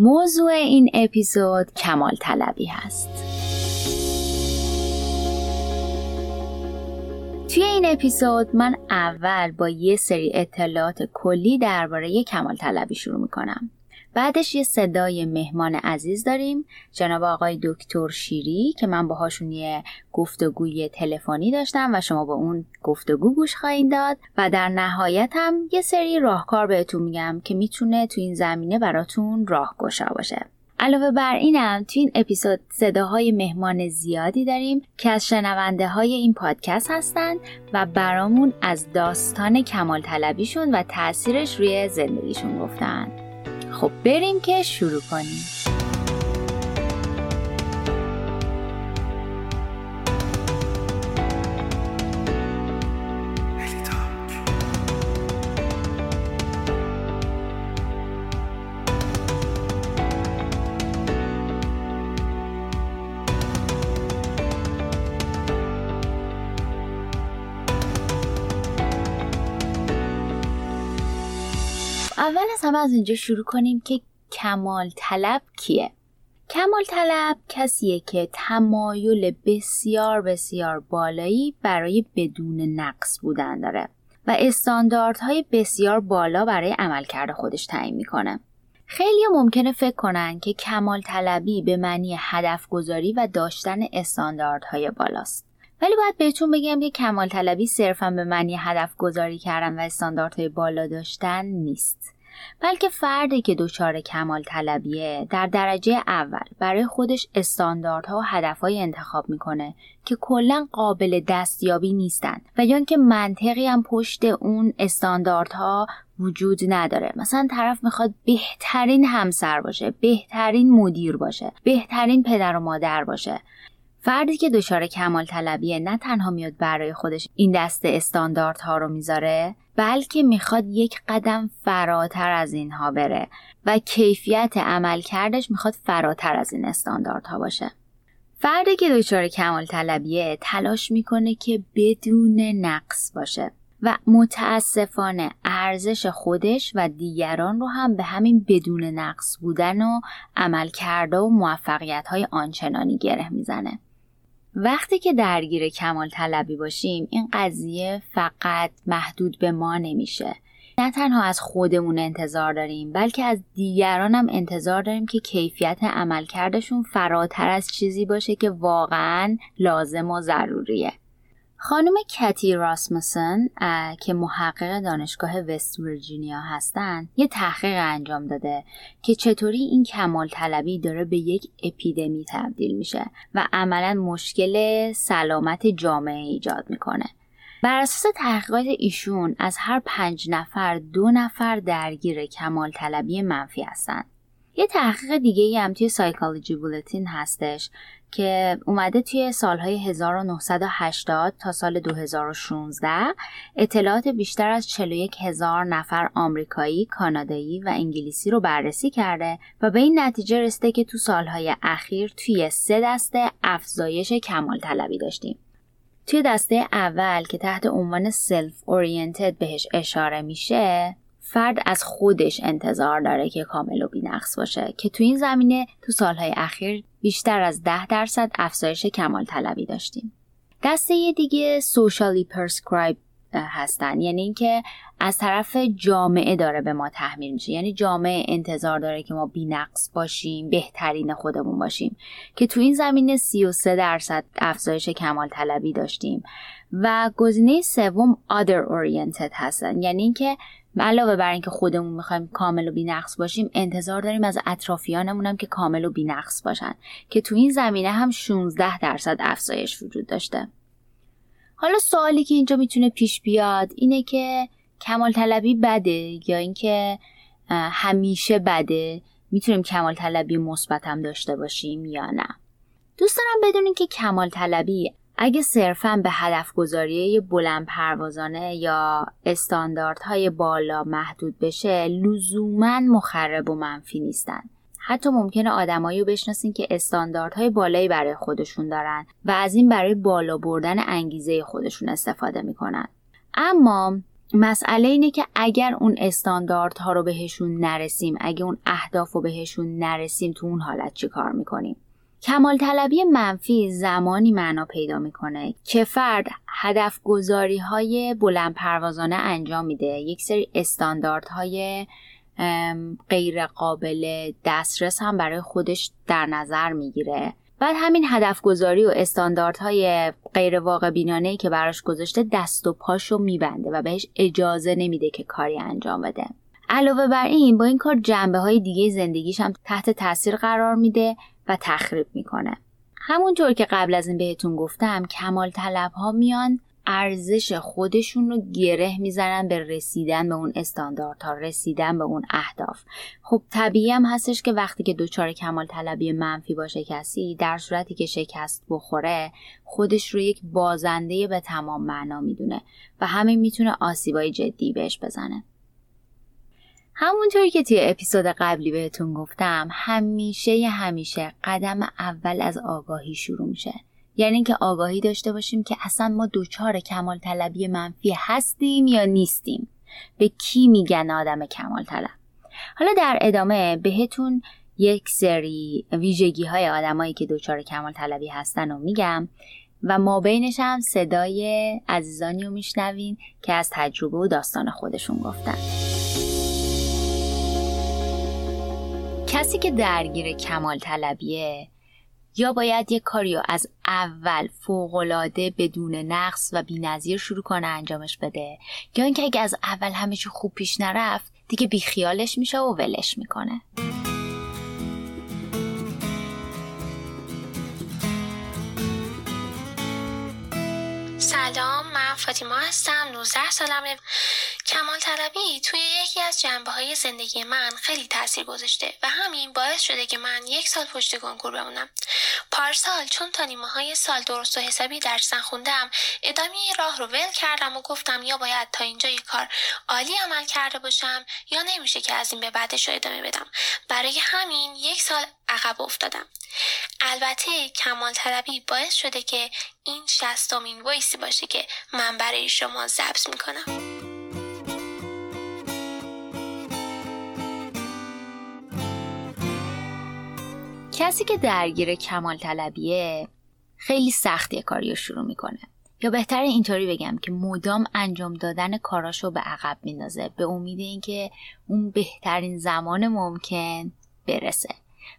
موضوع این اپیزود کمال طلبی هست. توی این اپیزود من اول با یه سری اطلاعات کلی درباره کمال طلبی شروع می‌کنم. بعدش یه صدای مهمان عزیز داریم. جناب آقای دکتر شیری که من باهاشون یه گفتگوی تلفنی داشتم و شما با اون گفتگو گوش خواهید داد. و در نهایت هم یه سری راهکار بهتون میگم که می‌تونه تو این زمینه براتون راهگشا باشه. علاوه بر اینم تو این اپیزود صداهای مهمان زیادی داریم که از شنونده های این پادکست هستن و برامون از داستان کمال طلبیشون و تاثیرش روی زندگیشون گفتن. خب بریم که شروع کنیم. همه از اینجا شروع کنیم که کمال طلب کیه؟ کمال طلب کسیه که تمایل بسیار بسیار بالایی برای بدون نقص بودن داره و استانداردهای بسیار بالا برای عملکرد خودش تعیین می‌کنه. خیلی ممکنه فکر کنن که کمال طلبی به معنی هدف گذاری و داشتن استانداردهای بالاست. ولی باید بهتون بگم که کمال طلبی صرفا به معنی هدف گذاری کردن و استانداردهای بالا داشتن نیست. بلکه فردی که دچار کمال طلبیه در درجه اول برای خودش استانداردها و هدفهای انتخاب می‌کنه که کلا قابل دستیابی نیستن و یا اینکه منطقی هم پشت اون استانداردها وجود نداره. مثلا طرف می‌خواد بهترین همسر باشه بهترین مدیر باشه بهترین پدر و مادر باشه. فردی که دچار کمال طلبیه نه تنها میاد برای خودش این دسته استانداردها رو می‌ذاره بلکه می‌خواد یک قدم فراتر از اینها بره و کیفیت عمل کردش می‌خواد فراتر از این استانداردها باشه. فردی که دچار کمال طلبیه تلاش می‌کنه که بدون نقص باشه و متاسفانه ارزش خودش و دیگران رو هم به همین بدون نقص بودن و عمل کرده و موفقیت های آنچنانی گره می‌زنه. وقتی که درگیر کمال طلبی باشیم این قضیه فقط محدود به ما نمیشه. نه تنها از خودمون انتظار داریم بلکه از دیگران هم انتظار داریم که کیفیت عملکردشون فراتر از چیزی باشه که واقعا لازم و ضروریه. خانم کتی راسموسن که محقق دانشگاه وست ویرجینیا هستند یه تحقیق انجام داده که چطوری این کمال طلبی داره به یک اپیدمی تبدیل میشه و عملا مشکل سلامت جامعه ایجاد می‌کنه. بر اساس تحقیقات ایشون از هر پنج نفر دو نفر درگیر کمال طلبی منفی هستند یه تحقیق دیگه هم توی سایکالوجی بولتین هستش که اومده توی سالهای 1980 تا سال 2016 اطلاعات بیشتر از 41 هزار نفر آمریکایی، کانادایی و انگلیسی رو بررسی کرده و به این نتیجه رسیده که تو سالهای اخیر توی سه دسته افزایش کمال طلبی داشتیم. توی دسته اول که تحت عنوان self oriented بهش اشاره میشه فرد از خودش انتظار داره که کامل و بینقص باشه که تو این زمینه تو سالهای اخیر بیشتر از ده درصد افزایش کمال طلبی داشتیم. دسته دیگه socially prescribed هستن. یعنی اینکه از طرف جامعه داره به ما تحمیل میشه. یعنی جامعه انتظار داره که ما بینقص باشیم بهترین خودمون باشیم. که تو این زمینه 33 درصد افزایش کمال طلبی داشتیم. و گزینه سوم other oriented هستن. یعنی اینکه علاوه بر اینکه خودمون می‌خوایم کامل و بینقص باشیم انتظار داریم از اطرافیانمون هم که کامل و بینقص باشن که تو این زمینه هم 16 درصد افزایش وجود داشته. حالا سوالی که اینجا می‌تونه پیش بیاد اینه که کمال طلبی بده یا اینکه همیشه بده می‌تونیم کمال طلبی مثبت هم داشته باشیم یا نه؟ دوست دارم بدونین که کمال طلبی اگه صرفا به هدف گذاری بلند پروازانه یا استانداردهای بالا محدود بشه لزوما مخرب و منفی نیستن. حتی ممکنه آدمایی رو بشناسین که استانداردهای بالایی برای خودشون دارن و از این برای بالا بردن انگیزه خودشون استفاده می‌کنن. اما مسئله اینه که اگر اون استانداردها رو بهشون نرسیم اگه اون اهداف رو بهشون نرسیم تو اون حالت چی کار می‌کنیم؟ کمال طلبی منفی زمانی معنا پیدا می‌کنه که فرد هدف گذاری های بلند پروازانه انجام میده. یک سری استانداردهای غیر قابل دسترس هم برای خودش در نظر می‌گیره. بعد همین هدف گذاری و استانداردهای غیر واقع بینانه که براش گذاشته دست و پاشو میبنده و بهش اجازه نمیده که کاری انجام بده. علاوه بر این با این کار جنبه های دیگه زندگیش هم تحت تاثیر قرار میده. و تخریب می‌کنه. همونطور که قبل از این بهتون گفتم کمال طلب ها میان ارزش خودشون رو گره می‌زنن به رسیدن به اون استانداردها رسیدن به اون اهداف. خب طبیعی هم هستش که وقتی که دچار کمال طلبی منفی باشه کسی در صورتی که شکست بخوره خودش رو یک بازنده به تمام معنا می‌دونه و همین می‌تونه آسیبای جدی بهش بزنه. همونطوری که توی اپیزود قبلی بهتون گفتم همیشه همیشه قدم اول از آگاهی شروع میشه. یعنی اینکه آگاهی داشته باشیم که اصلا ما دوچار کمال طلبی منفی هستیم یا نیستیم. به کی میگن آدم کمال طلب حالا در ادامه بهتون یک سری ویژگی های آدمایی که دوچار کمال طلبی هستن رو میگم و ما بینش هم صدای عزیزانی رو میشنوین که از تجربه و داستان خودشون گفتن. کسی که درگیر کمال طلبیه؟ یا باید کاری رو از اول فوقالعاده بدون نقص و بینظیر شروع کنه انجامش بده؟ یا اینکه اگه از اول همه چی خوب پیش نرفت دیگه بیخیالش میشه و ولش می‌کنه. سلام من فاطیما هستم 19 سالمه. کمال طلبی توی یکی از جنبه های زندگی من خیلی تاثیر گذاشته و همین باعث شده که من یک سال پشت کنکور بمونم. پارسال چون تا نیمه های سال درست و حسابی درس نخوندم ادامه راه رو ول کردم و گفتم یا باید تا اینجا یک کار عالی عمل کرده باشم یا نمیشه که از این به بعدش رو ادامه بدم. برای همین یک سال عقب افتادم. البته کمال طلبی باعث شده که این شستمین ویسی باشه که من برای شما ضبط می‌کنم. کسی که درگیر کمال طلبیه خیلی سختی کاری رو شروع می‌کنه. یا بهتر اینطوری بگم که مدام انجام دادن کاراشو به عقب میندازه به امید اینکه اون بهترین زمان ممکن برسه.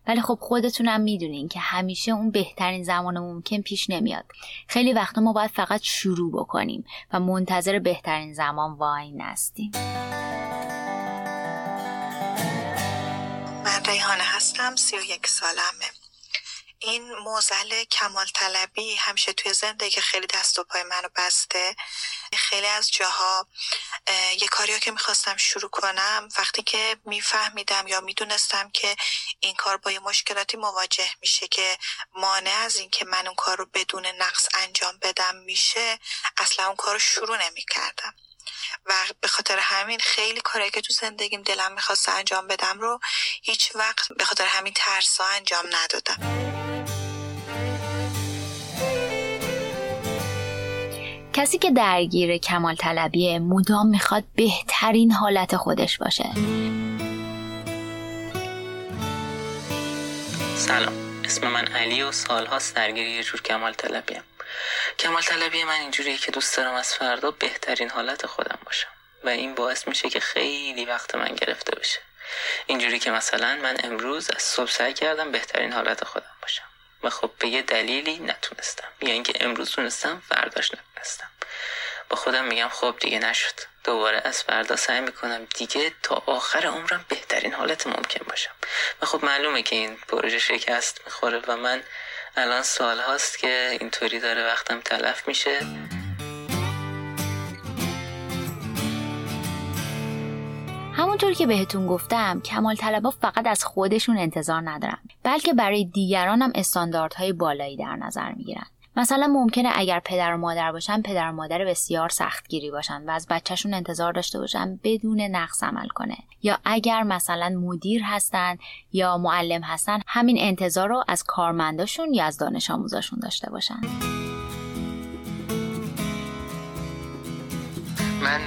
ولی خب خودتونم می‌دونین که همیشه اون بهترین زمان ممکن پیش نمیاد. خیلی وقتا ما باید فقط شروع بکنیم و منتظر بهترین زمان وای نستیم. ریحانه هستم سی و یک سالمه. این موزل کمال طلبی همیشه توی زندگی خیلی دست و پای منو بسته. خیلی از جاها یه کاری که می‌خواستم شروع کنم وقتی که میفهمیدم یا می‌دونستم که این کار با یه مشکلاتی مواجه میشه که مانع از این که من اون کار رو بدون نقص انجام بدم میشه اصلا اون کار رو شروع نمی‌کردم. و به خاطر همین خیلی کاری که تو زندگیم دلم می‌خواست انجام بدم رو هیچ وقت به خاطر همین ترسا انجام ندادم. کسی که درگیر کمال طلبیه مدام می‌خواد بهترین حالت خودش باشه. سلام اسم من علی و سالهاست درگیر یه جور کمال طلبیم کمال طلبی من اینجوریه که دوست دارم از فردا بهترین حالت خودم باشم. و این باعث میشه که خیلی وقت من گرفته بشه. اینجوری که مثلا من امروز از صبح سعی کردم بهترین حالت خودم باشم. و خب به یه دلیلی نتونستم. یا اینکه امروز تونستم فرداش نتونستم. با خودم میگم خب دیگه نشد. دوباره از فردا سعی می‌کنم دیگه تا آخر عمرم بهترین حالت ممکن باشم. و خب معلومه که این پروژه شکست می‌خوره و من الان سال هاست که اینطوری داره وقتم تلف میشه. همونطور که بهتون گفتم کمال طلبا فقط از خودشون انتظار ندارن بلکه برای دیگران هم استانداردهای بالایی در نظر می‌گیرن. مثلا ممکنه اگر پدر و مادر باشن پدر و مادر بسیار سختگیری باشن و از بچهشون انتظار داشته باشن بدون نقص عمل کنه. یا اگر مثلا مدیر هستن یا معلم هستن همین انتظار رو از کارمنداشون یا از دانش آموزاشون داشته باشن. من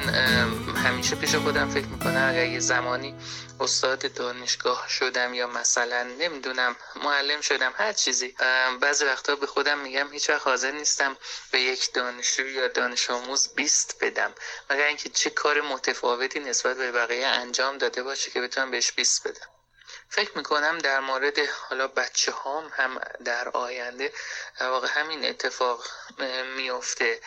همیشه پیش خودم فکر می‌کنم اگر یه زمانی استاد دانشگاه شدم یا مثلا نمی‌دونم معلم شدم هر چیزی. بعضی وقتا به خودم میگم هیچ وقت حاضر نیستم به یک دانشجو یا دانش آموز بیست بدم. مگر اینکه چه کار متفاوتی نسبت به بقیه انجام داده باشه که بتونم بهش بیست بدم. فکر می‌کنم در مورد حالا بچه هام هم در آینده واقع همین اتفاق میفته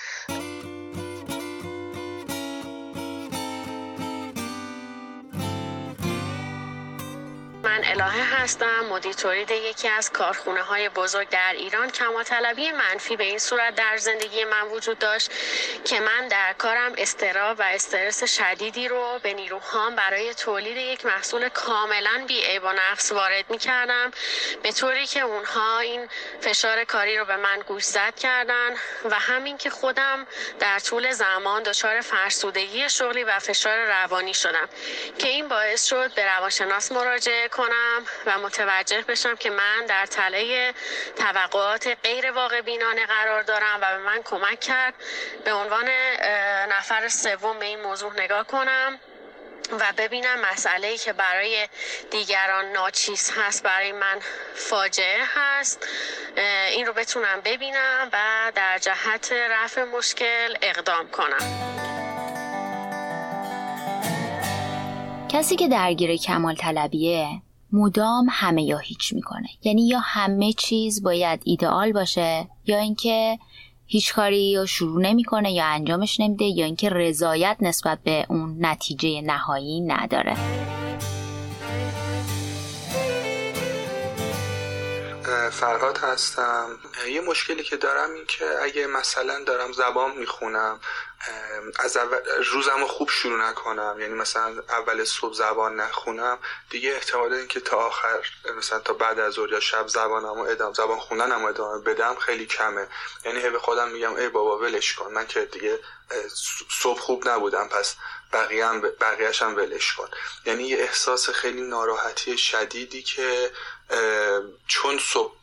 من الهه هستم مدیر تولید یکی از کارخونه های بزرگ در ایران. کما طلبی منفی به این صورت در زندگی من وجود داشت که من در کارم استراب و استرس شدیدی رو به نیروهام برای تولید یک محصول کاملا بی و نفس وارد می کردم به طوری که اونها این فشار کاری رو به من گوشزد کردن و همین که خودم در طول زمان دچار فرسودگی شغلی و فشار روانی شدم که این باعث شد به روانشناس مراجعه کنم. و متوجه بشم که من در تله توقعات غیر واقع بینانه قرار دارم و به من کمک کرد. به عنوان نفر سوم به این موضوع نگاه کنم و ببینم مسئله ای که برای دیگران ناچیز هست برای من فاجعه هست. این رو بتونم ببینم و در جهت رفع مشکل اقدام کنم. کسی که درگیر کمال طلبیه مدام همه یا هیچ می‌کنه. یعنی یا همه چیز باید ایدئال باشه یا اینکه هیچ کاری رو شروع نمی‌کنه یا انجامش نمیده یا اینکه رضایت نسبت به اون نتیجه نهایی نداره. فرهاد هستم. یه مشکلی که دارم این که اگه مثلا دارم زبان می‌خونم از اول روزم رو خوب شروع نکنم. یعنی مثلا اول صبح زبان نخونم دیگه احتمال این که تا آخر مثلا تا بعد از یا شب زبانم ادام زبان خوندنم ادامه بدم خیلی کمه. یعنی به خودم میگم ای بابا ولش کن. من که دیگه صبح خوب نبودم پس بقیه هم ولش کن. یعنی یه احساس خیلی ناراحتی شدیدی که چون صبح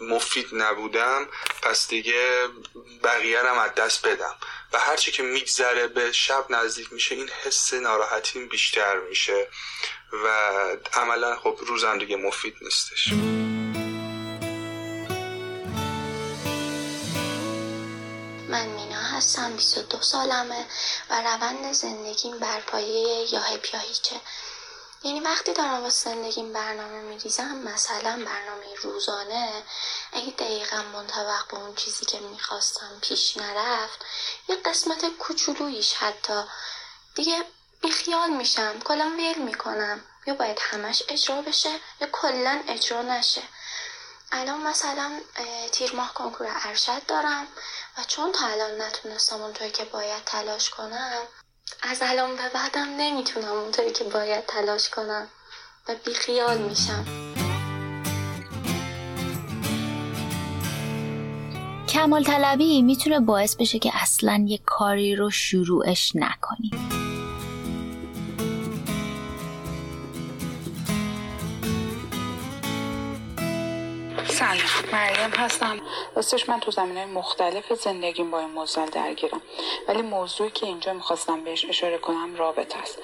مفید نبودم پس دیگه بقیه هم از دست بدم. و هرچی که میگذره به شب نزدیک میشه این حس ناراحتیم بیشتر میشه. و عملا خب روزم دیگه مفید نیستش. من مینا هستم 22 سالمه و روند زندگیم بر پایه یا هیچه یعنی وقتی دارم با زندگیم برنامه میریزم مثلا برنامه روزانه اگه دقیقا منطبق به اون چیزی که می‌خواستم پیش نرفت یه قسمت کوچولویش حتی. دیگه بیخیال میشم. کلا ویل می‌کنم. یا باید همش اجرا بشه یا کلا اجرا نشه. الان مثلا تیر ماه کنکور ارشد دارم و چون تا الان نتونستم اونطوری که باید تلاش کنم از الان به بعدم نمی‌تونم اونطوری که باید تلاش کنم و بیخیال میشم. کمال طلبی می‌تونه باعث بشه که اصلا یه کاری رو شروعش نکنی. سلام. مریم هستم. راستش من تو زمین مختلف زندگیم با این موضوع درگیرم. ولی موضوعی که اینجا می‌خواستم بهش اشاره کنم رابطه است.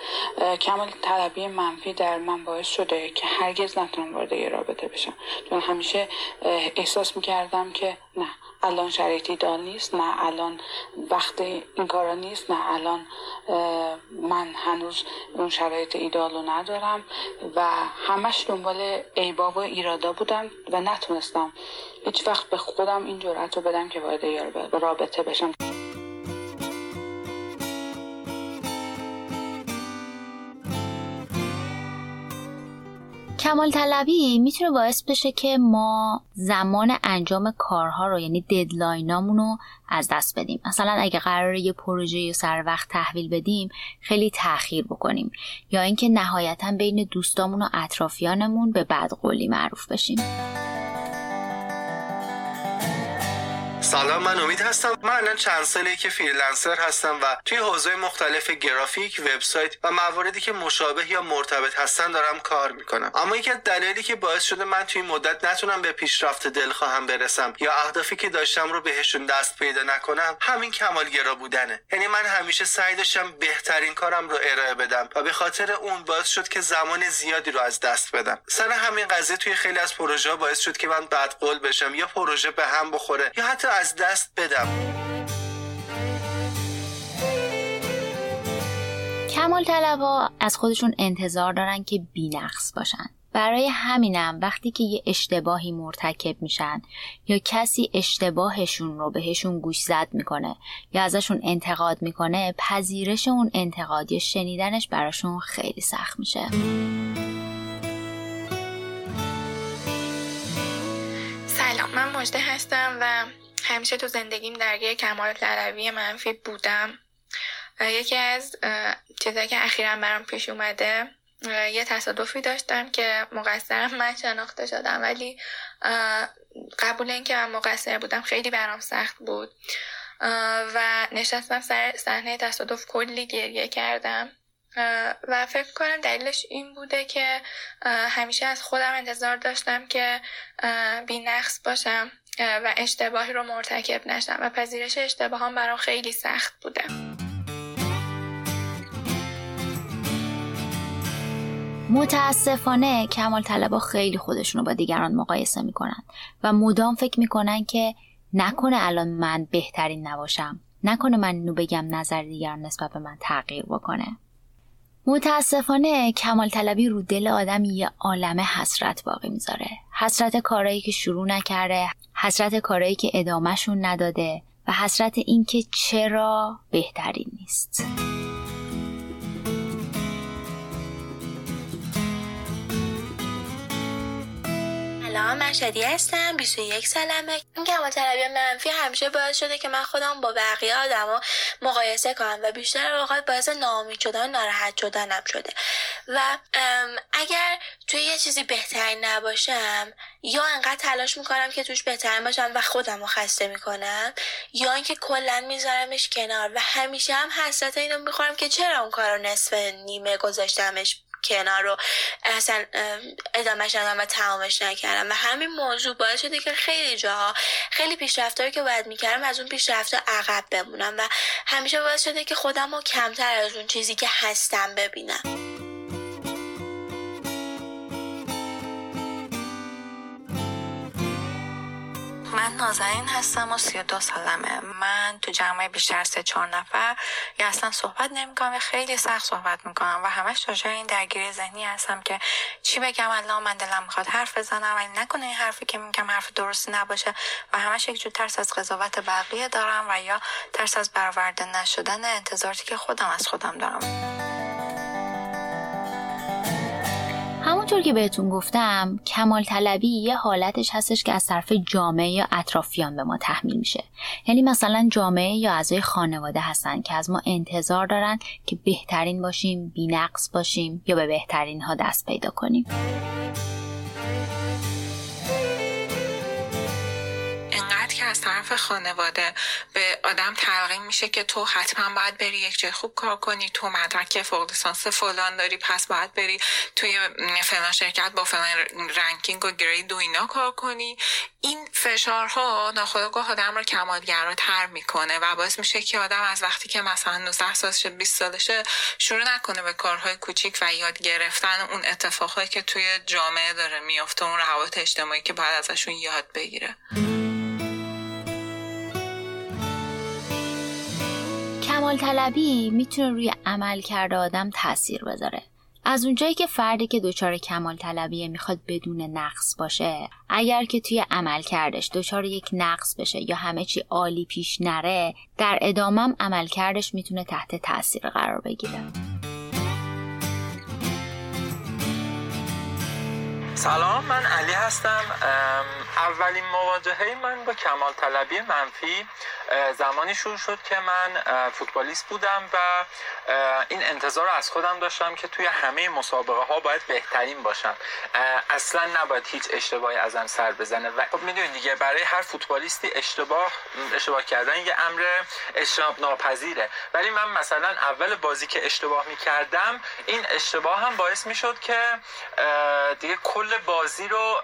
کمال طلبی منفی در من باعث شده که هرگز نتونم وارد یه رابطه بشم. چون همیشه احساس می‌کردم که نه الان شرایط ایدال نیست نه الان وقت این کارا نیست نه الان من هنوز اون شرایط ایدال رو ندارم و همش دنبال ایبا و ایرادا بودم و نتونستم هیچ وقت به خودم این جرأت رو بدم که وارد رابطه بشم. کمال طلبی می‌تونه باعث بشه که ما زمان انجام کارها رو یعنی deadlineامون رو از دست بدیم. مثلا اگه قراره یه پروژه سر وقت تحویل بدیم خیلی تاخیر بکنیم. یا اینکه نهایتا بین دوستامون و اطرافیانمون به بدقولی معروف بشیم. سلام من امید هستم. من الان چند ساله که freelancer هستم و توی حوزه مختلف گرافیک وبسایت و مواردی که مشابه یا مرتبط هستن دارم کار می‌کنم. اما یکی از دلایلی که باعث شده من توی مدت نتونم به پیشرفت دلخواهم برسم یا اهدافی که داشتم رو بهشون دست پیدا نکنم همین کمالگرا بودنه. یعنی من همیشه سعی داشتم بهترین کارم رو ارائه بدم و به خاطر اون باعث شد که زمان زیادی رو از دست بدم. سر همین قضیه توی خیلی از پروژه باعث شد که من بدقول بشم یا پروژه به هم بخوره یا حتی از دست بدم. کمال طلبا از خودشون انتظار دارن که بینقص باشن. برای همینم وقتی که یه اشتباهی مرتکب میشن یا کسی اشتباهشون رو بهشون گوش زد می‌کنه یا ازشون انتقاد می‌کنه پذیرش اون انتقاد یا شنیدنش براشون خیلی سخت میشه. سلام من مجده هستم و همیشه تو زندگیم درگیر کمال طلبی منفی بودم. یکی از چیزایی که اخیرا برام پیش اومده یه تصادفی داشتم که مقصرم من شناخته شدم ولی قبول اینکه من مقصر بودم خیلی برام سخت بود. و نشستم سر صحنه تصادف کلی گریه کردم. و فکر کنم دلیلش این بوده که همیشه از خودم انتظار داشتم که بی نقص باشم. و اشتباهی رو مرتکب نشم و پذیرش اشتباه هم برام خیلی سخت بوده. متاسفانه کمال طلبا خیلی خودشون رو با دیگران مقایسه می‌کنن و مدام فکر می‌کنن که نکنه الان من بهترین نباشم نکنه من اینو بگم نظر دیگران نسبت به من تغییر بکنه. متاسفانه کمال طلبی رو دل آدم یه عالم حسرت باقی می‌ذاره. حسرت کارایی که شروع نکرده حسرت کارایی که ادامهشون نداده و حسرت اینکه چرا بهترین نیست. سلام من شدی هستم 21 سالمه. این کمال طلبی منفی همیشه باعث شده که من خودم با بقیه آدما مقایسه کنم و بیشتر اوقات باعث ناامید شدن ناراحت شدنم شده. و اگر توی یه چیزی بهترین نباشم یا انقدر تلاش می‌کنم که توش بهترین باشم و خودم رو خسته می‌کنم یا اینکه کلا میذارمش کنار و همیشه هم حسرت اینو می‌خورم که چرا اون کار نصف نیمه گذاشتمش کنار رو اصلا ادامهش ندارم و تمامش نکردم. و همین موضوع باعث شده که خیلی جاها خیلی پیشرفتهایی که باید می‌کردم از اون پیشرفت عقب بمونم. و همیشه باعث شده که خودم رو کمتر از اون چیزی که هستم ببینم. من نازنین هستم و 32 سالمه. من تو جمعه بیشتر از چهار نفر یا اصلا صحبت نمی‌کنم و خیلی سخت صحبت می‌کنم و همش دچار این درگیری ذهنی هستم که چی بگم الان من دلم می‌خواد حرف بزنم ولی نکنه این حرفی که میگم حرف درستی نباشه و همش یک جور ترس از قضاوت بقیه دارم و یا ترس از برآورده نشدن انتظاراتی که خودم از خودم دارم. همونطور که بهتون گفتم کمال طلبی یه حالتش هستش که از طرف جامعه یا اطرافیان به ما تحمیل میشه. یعنی مثلا جامعه یا اعضای خانواده هستن که از ما انتظار دارن که بهترین باشیم بینقص باشیم یا به بهترین ها دست پیدا کنیم. از طرف خانواده به آدم تلقین میشه که تو حتما باید بری یک جای خوب کار کنی تو مدرک فوق لیسانس فلان داری پس باید بری توی فلان شرکت با فلان رنکینگ و گرید و اینا کار کنی. این فشارها ناخودآگاه آدم رو کمالگراتر می‌کنه و باعث میشه که آدم از وقتی که مثلا 19 سالشه 20 سالشه شروع نکنه به کارهای کوچیک و یاد گرفتن اون اتفاقهایی که توی جامعه داره میافته اون روابط اجتماعی که باید ازشون یاد بگیره. کمال طلبی می‌تونه روی عمل کرده آدم تاثیر بذاره. از اونجایی که فردی که دچار کمال طلبیه می‌خواد بدون نقص باشه اگر که توی عمل کردش دچار یک نقص بشه یا همه چی عالی پیش نره در ادامم عمل کردش می‌تونه تحت تاثیر قرار بگیره. سلام من علی هستم. اولین مواجهه من با کمال طلبی منفی زمانی شروع شد که من فوتبالیست بودم و این انتظار از خودم داشتم که توی همه مسابقه ها باید بهترین باشم. اصلا نباید هیچ اشتباهی ازم سر بزنه. و خب می‌دونید دیگه برای هر فوتبالیستی اشتباه اشتباه کردن یه امر اجتناب ناپذیره. ولی من مثلا اول بازی که اشتباه می‌کردم این اشتباه هم باعث می‌شد که دیگه بازی رو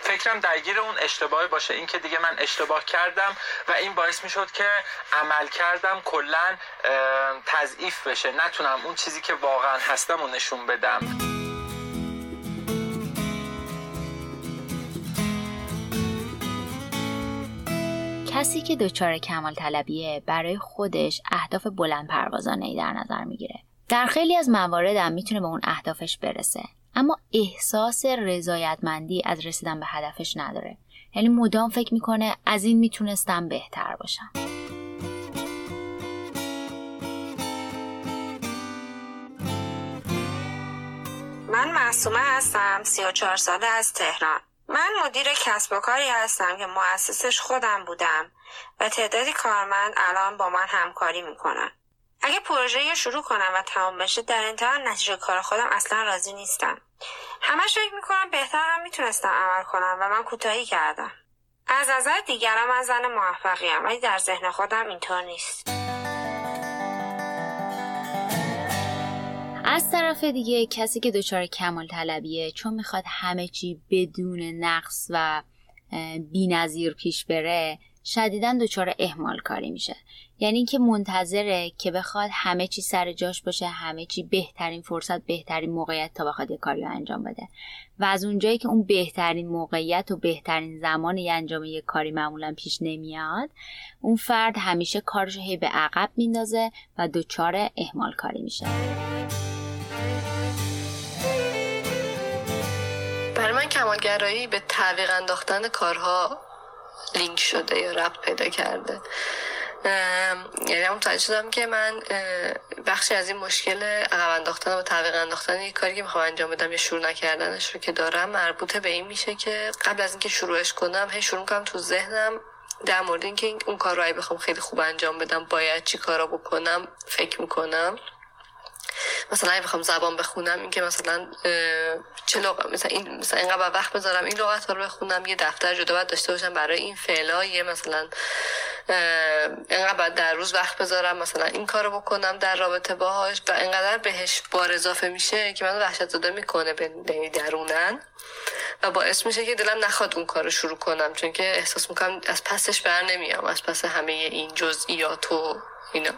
فکرم درگیر اون اشتباه باشه. این که دیگه من اشتباه کردم و این باعث می شد که عمل کردم کلا تضعیف بشه. نتونم اون چیزی که واقعا هستم رو نشون بدم. کسی که دچار کمال طلبیه برای خودش اهداف بلند پروازانه ای در نظر می‌گیره. در خیلی از موارد هم می‌تونه به اون اهدافش برسه. اما احساس رضایتمندی از رسیدن به هدفش نداره. یعنی مدام فکر می‌کنه از این می‌تونستم بهتر باشم. من معصومه هستم 34 ساله از تهران. من مدیر کسب و کاری هستم که مؤسسش خودم بودم و تعدادی کارمند الان با من همکاری می‌کنن. اگه پروژه شروع کنم و تمام بشه در انتها نتیجه کار خودم اصلا راضی نیستم. همش فکر می‌کنم بهتر هم می‌تونستم عمل کنم و من کوتاهی کردم. از نظر دیگران من زن موفقیم ولی در ذهن خودم اینطور نیست. از طرف دیگه کسی که دچار کمال طلبیه چون می‌خواد همه چی بدون نقص و بینظیر پیش بره شدیدا دچار اهمال کاری میشه. یعنی اینکه منتظره که بخواد همه چی سر جاش باشه همه چی بهترین فرصت بهترین موقعیت تا بخواد یه کاری رو انجام بده. و از اونجایی که اون بهترین موقعیت و بهترین زمان یه انجام یه کاری معمولا پیش نمیاد اون فرد همیشه کارش هی به عقب میندازه و دچار اهمال کاری میشه. برای من کمالگرایی به تعویق انداختن کارها لینک شده یا ربط پیدا کرده. یعنی هم شدم که من بخشی از این مشکل عقب انداختن و تعویق انداختن یک کاری که می‌خوام انجام بدم یا شروع نکردنش رو که دارم مربوط به این میشه که قبل از اینکه شروعش کنم هی شروع کنم تو ذهنم در مورد اینکه اون کار رو بخوام خیلی خوب انجام بدم باید چی کارا بکنم فکر می‌کنم. مثلا اگه بخوام زبان بخونم این که مثلا چه لغت مثلا این مثلا اینقدر وقت بذارم این لغت رو بخونم یه دفتر جدا باید داشته باشم برای این فعلا یه مثلا اینقدر در روز وقت بذارم مثلا این کارو بکنم در رابطه باهاش و اینقدر بهش بار اضافه میشه که من وحشت زده می‌کنه به درونن و باعث میشه که دلم نخواد اون کار رو شروع کنم چون که احساس می‌کنم از پسش بر نمیام از پس همه این جزئیات و اینا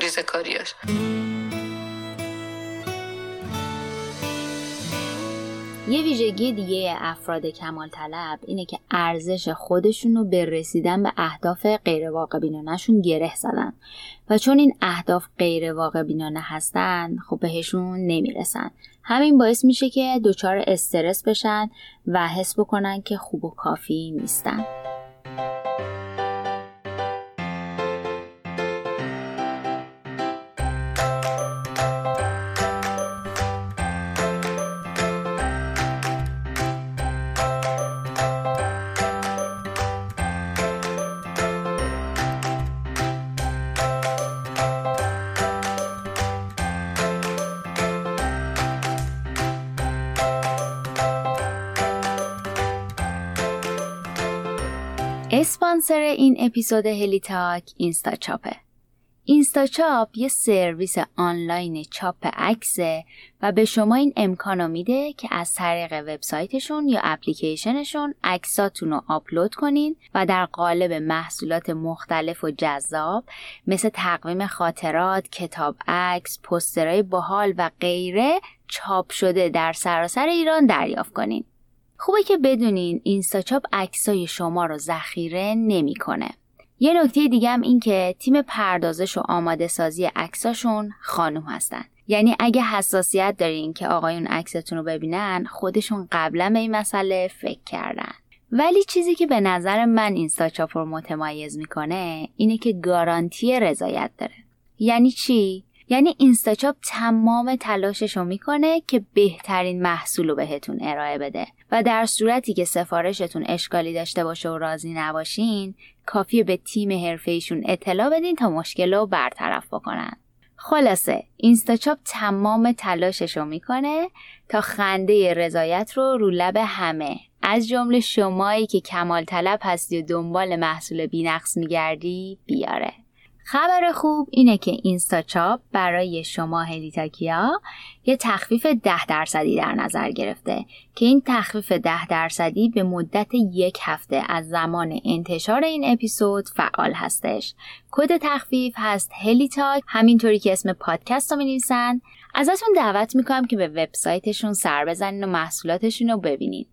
ریزکاریاش یه ویژگی دیگه افراد کمال طلب اینه که ارزش خودشون رو به رسیدن به اهداف غیر واقع بینانشون گره زدن. و چون این اهداف غیر واقع بینانه هستن خب بهشون نمی‌رسن. همین باعث میشه که دچار استرس بشن و حس بکنن که خوب و کافی نیستن. این اپیزود هلی تاک اینستا چاپه اینستا چاپ یه سرویس آنلاین چاپ عکسه و به شما این امکان میده که از طریق وبسایتشون یا اپلیکیشنشون عکساتون رو آپلود کنین و در قالب محصولات مختلف و جذاب مثل تقویم خاطرات، کتاب عکس، پسترهای باحال و غیره چاپ شده در سراسر ایران دریافت کنین. خوبه که بدونین اینستاچاپ عکسای شما رو ذخیره نمی‌کنه. یه نکته دیگه هم این که تیم پردازش و آماده سازی عکساشون خانم هستن. یعنی اگه حساسیت دارین که آقایون عکستون رو ببینن خودشون قبلا به این مسئله فکر کردن. ولی چیزی که به نظر من اینستاچاپ رو متمایز می‌کنه اینه که گارانتی رضایت داره. یعنی چی؟ یعنی اینستاچاپ تمام تلاشش رو می‌کنه که بهترین محصول رو بهتون ارائه بده. و در صورتی که سفارشتون اشکالی داشته باشه و راضی نباشین کافیه به تیم حرفهایشون اطلاع بدین تا مشکل رو برطرف بکنن. خلاصه اینستاچاپ تمام تلاشش رو می‌کنه تا خنده رضایت رو رو لب همه. از جمله شمایی که کمال طلب هستی و دنبال محصول بینقص میگردی بیاره. خبر خوب اینه که اینستاچاپ برای شما هلیتاکیا یه تخفیف ده درصدی در نظر گرفته که این تخفیف ده درصدی به مدت یک هفته از زمان انتشار این اپیزود فعال هستش. کد تخفیف هست هلیتاک. همینطوری که اسم پادکست رو می ازتون دعوت می‌کنم که به وبسایتشون سر بزنین و محصولاتشون رو ببینید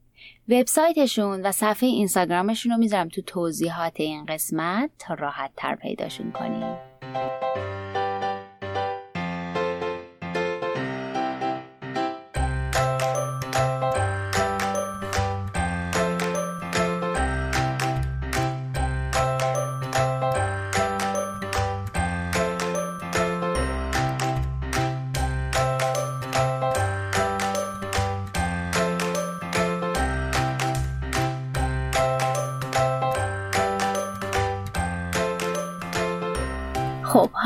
وبسایتشون و صفحه اینستاگرامشون رو می‌ذارم تو توضیحات این قسمت تا راحت تر پیداشون کنیم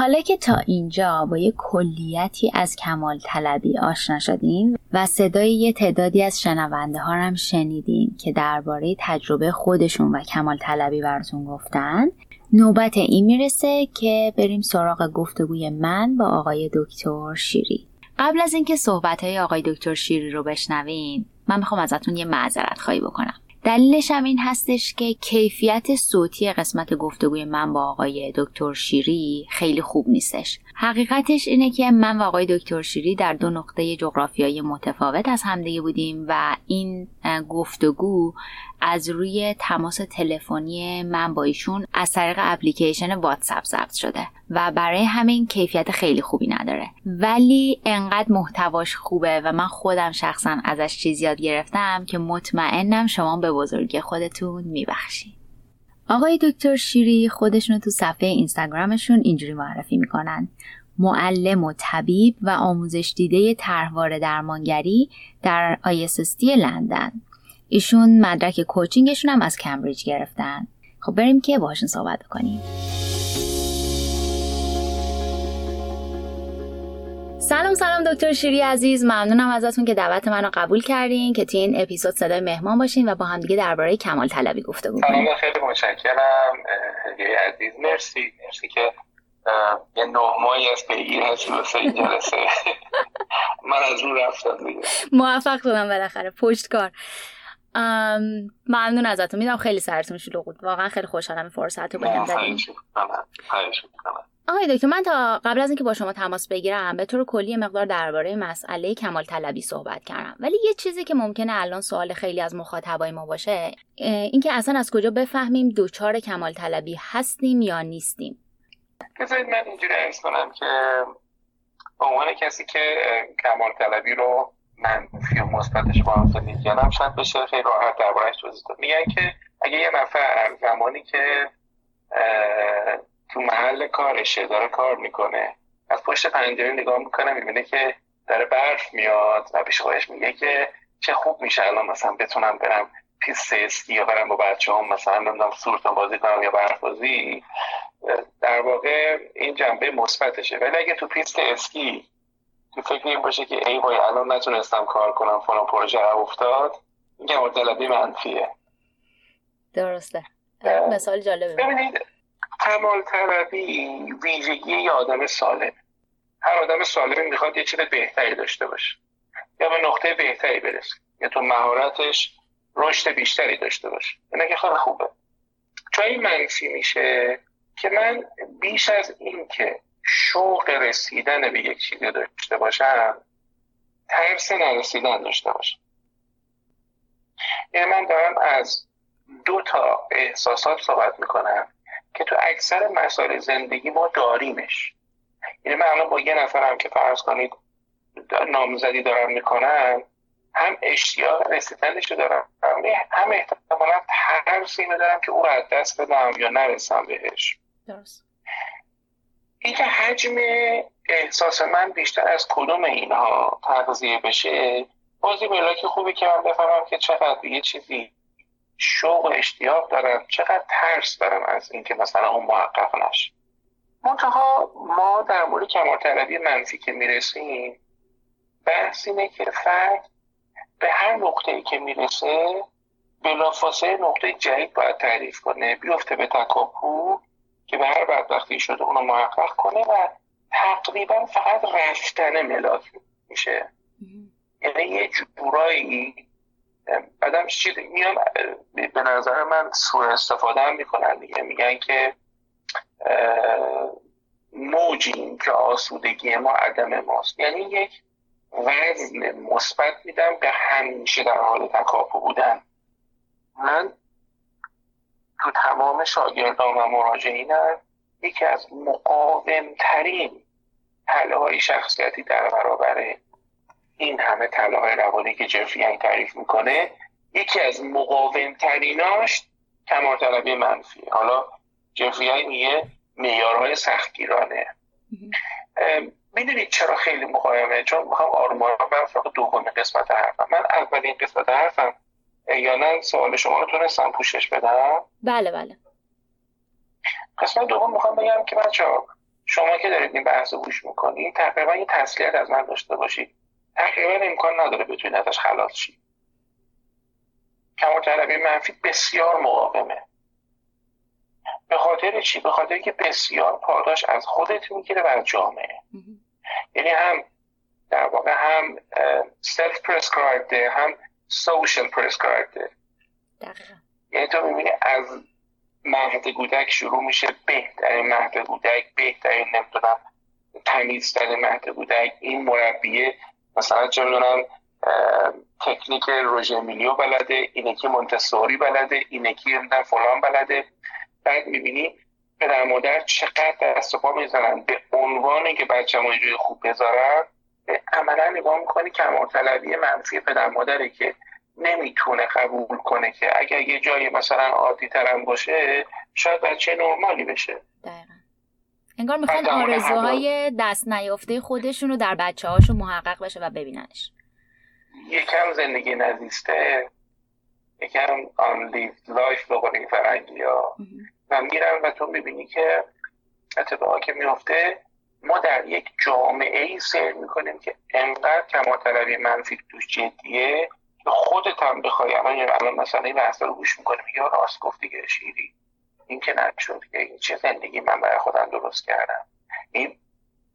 حالا که تا اینجا با یه کلیتی از کمال طلبی آشنا شدیم و صدای یه تعدادی از شنونده ها هم شنیدیم که درباره تجربه خودشون و کمال طلبی براتون گفتن نوبت این می‌رسه که بریم سراغ گفتگوی من با آقای دکتر شیری. قبل از اینکه صحبت های آقای دکتر شیری رو بشنوین من می‌خوام ازتون یه معذرت خواهی بکنم. دلیلش هم این هستش که کیفیت صوتی قسمت گفتگوی من با آقای دکتر شیری خیلی خوب نیستش. حقیقتش اینه که من و آقای دکتر شیری در دو نقطه جغرافیایی متفاوت از همدیگه بودیم و این گفتگو از روی تماس تلفنی من با ایشون از طریق اپلیکیشن واتساپ ضبط شده و برای همین کیفیت خیلی خوبی نداره. ولی انقدر محتواش خوبه و من خودم شخصا ازش چیز یاد گرفتم که مطمئنم شما به بزرگی خودتون میبخشید آقای دکتر شیری خودشون تو صفحه اینستاگرامشون اینجوری معرفی می‌کنن. معلم و طبیب و آموزش دیده طرحواره درمانگری در ISST لندن. ایشون مدرک کوچینگشون هم از کمبریج گرفتن. خب بریم که باهاشون صحبت کنیم سلام سلام دکتر شیری عزیز. ممنونم ازتون که دعوت منو قبول کردین که توی این اپیزود صدای مهمان باشین و با هم دیگه درباره کمال طلبی گفته کنیم. خیلی متشکرم. هدیه عزیز مرسی. مرسی که یه نه ماهی از پیگیر هستی واسه این جلسه. من از رو رفتم دیگه. موفق شدم بالاخره. پشت کار ممنون ازتون. می‌دونم خیلی سرتون شلوغ بود. واقعا خیلی خوشحالم فرصت رو بهم دادین آقای دکتر من تا قبل از اینکه با شما تماس بگیرم به طور کلی مقدار درباره مسئله کمال طلبی صحبت کردم. ولی یه چیزی که ممکنه الان سوال خیلی از مخاطبای ما باشه اینکه اصلا از کجا بفهمیم دوچار کمال طلبی هستیم یا نیستیم؟ بذارید من اینجوری کنم که به عنوان کسی که کمال طلبی رو منفی و مثبتش با هم زندگی شاید بشه خیلی راحت دربارهش توضیح داد. میگن که اگه یه نفر زمانی که تو محل کارشه داره کار می‌کنه از پشت پنجره نگاه می‌کنه می‌بینه که داره برف میاد و پیش خودش میگه که چه خوب میشه الان مثلا بتونم برم پیست اسکی یا برم با بچه هم مثلا نمی‌دونم سورتان بازی کنم یا برف بازی. در واقع این جنبه مثبتشه. ولی اگه تو پیست اسکی تو فکر این باشه که ای وای الان نتونستم کار کنم فلان پروژه افتاد. این طلبی منفیه. درسته. مثال جالبه. ببینید کمال طلبی ویژگی یه آدم سالم. هر آدم سالمی می‌خواد یه چیز بهتری داشته باشه. یا به نقطه بهتری برسه. یا تو مهارتش رشد بیشتری داشته باشه. اینا که خیلی خوبه. جایی منفی میشه که من بیش از این که شوق رسیدن به یک چیزی داشته باشم ترس نرسیدن داشته باشم. یعنی من دارم از دو تا احساسات صحبت می‌کنم که تو اکثر مسائل زندگی ما داریمش. یعنی من الان با یه نفرم که فرض کنید نامزدی دارم می‌کنم هم اشتیاق رسیدنش دارم هم احتمالا ترس اینو دارم که او از دست بدم یا نرسم بهش. درست. اینکه حجم احساس من بیشتر از کدوم اینها تغذیه بشه بازی ملاک خوبی که من بفهمم که چقدر یه چیزی شوق و اشتیاق دارم چقدر ترس دارم از اینکه مثلا اون محقق نشه. منتها ما در مورد کمالطلبی منفی که می‌رسیم بحث اینه که فرد به هر نقطه که می‌رسه بلافاصله نقطه جدید باید تعریف کنه بیفته به تکاپو که به هر بدبختی شده اونو محقق کنه و تقریبا فقط رفتن ملاک میشه. یعنی یه جورایی بعدم چیز میان به نظر من سوء استفاده هم می‌کنن دیگه. میگن که موجیم که آسودگی ما عدم ماست. یعنی یک وزن مثبت میدم به همیشه در حال تکاپو بودن. من تو تمام شاگردان و مراجعینم یکی از مقاومترین تله شخصیتی در برابر این همه تله های روانی که جفری تعریف می‌کنه یکی از مقاومتریناش کمال طلبی منفی حالا جفری میگه میارهای سختگیرانه. می‌دونید چرا خیلی مقاومه؟ چون می‌خوام آرمان من فقط دومین قسمت حرفم. من اولین قسمت حرفم یا نه؟ سوال شما رو تونستم پوشش بدم. بله بله. قسمت دوم می‌خوام بگم که بچه شما که دارید این بحث گوش می‌کنید تقریبا یه تسلیت از من داشته باشید. تقریبا امکان نداره بتونید ازش خلاص شید. کمال‌طلبی منفی بسیار مقاومه. به خاطر چی؟ به خاطر که بسیار پاداش از خودت می‌گیره و از جامعه. یعنی هم در واقع هم self prescribedه هم social prescribedه یعنی تو می‌بینی از مهد کودک شروع میشه بهترین مهد کودک بهترین نمی‌دونم تمیزترین مهد کودک. این مربیه مثلا چه می‌دونم تکنیک روژه میلیو بلده اینکی مونتسوری بلده اینکی فلان بلده. بعد می‌بینی پدر مادر چقدر دست و پا می‌زنن. به عنوان که بچه ما خوب بذارن عملا نگاه می‌کنی کمال طلبی منفی پدر مادره که نمی‌تونه قبول کنه که اگر یه جایی مثلا عادی ترم باشه شاید بچه نرمالی بشه. دقیقا. انگار می‌خوان آرزوهای دست نیافته خودشون رو در بچه هاشون محقق بشه و ببیننش. یکم زندگی نزیسته یکم unlived life بقول فرنگی ها و میرن و تو می‌بینی که اتفاقی که میفته ما در یک جامعه ای سیر می‌کنیم که انقدر کمال‌طلبی منفی توش جدیه که خودت هم بخوای الان الان مثلا این بحث رو گوش می‌کنیم. یا راست گفتی که شیری این که نشد که این چه زندگی من برای خودم درست کردم. این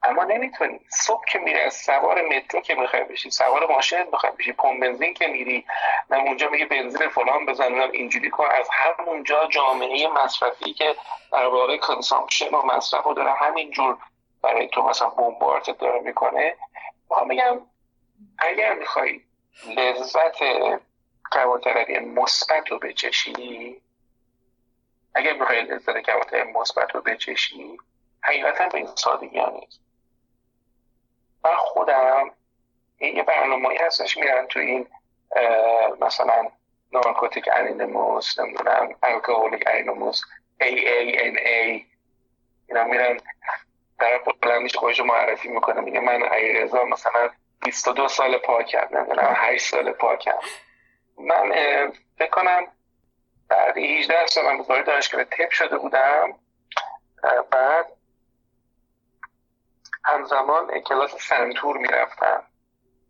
اما نمی‌تونی. صبح که میری از سوار مترو که می‌خوای بشی سوار ماشین می‌خوای بشی پمپ بنزین که میری من اونجا میگه بنزین فلان بزنم اینجوری کن از همونجا جامعه مصرفی که در واقع کنسامپشن و مصرف رو داره همینجور برای تو مثلا بمبارت داره می‌کنه. می‌خوام بگم اگر می‌خوای لذت کمالطلبی مثبت رو بچشی اگر می‌خوای لذت کمالطلبی مثبت رو بچشی حقیقتا به این سادگی ها نیست. من خودم یه برنامه هستش میرن تو این مثلا نارکوتیک انینموس نمی‌دونم الکوهولیک انینموس AANA اینا میرن در بلندش خودش معرفی می‌کنه. میگه من رضا مثلا 22 سال پاکم نمی‌دونم 8 سال پاکم من فکر کنم بعد 18 سال من بزاری دانشگاه تپ شده بودم. بعد همزمان کلاس سنتور می‌رفتم.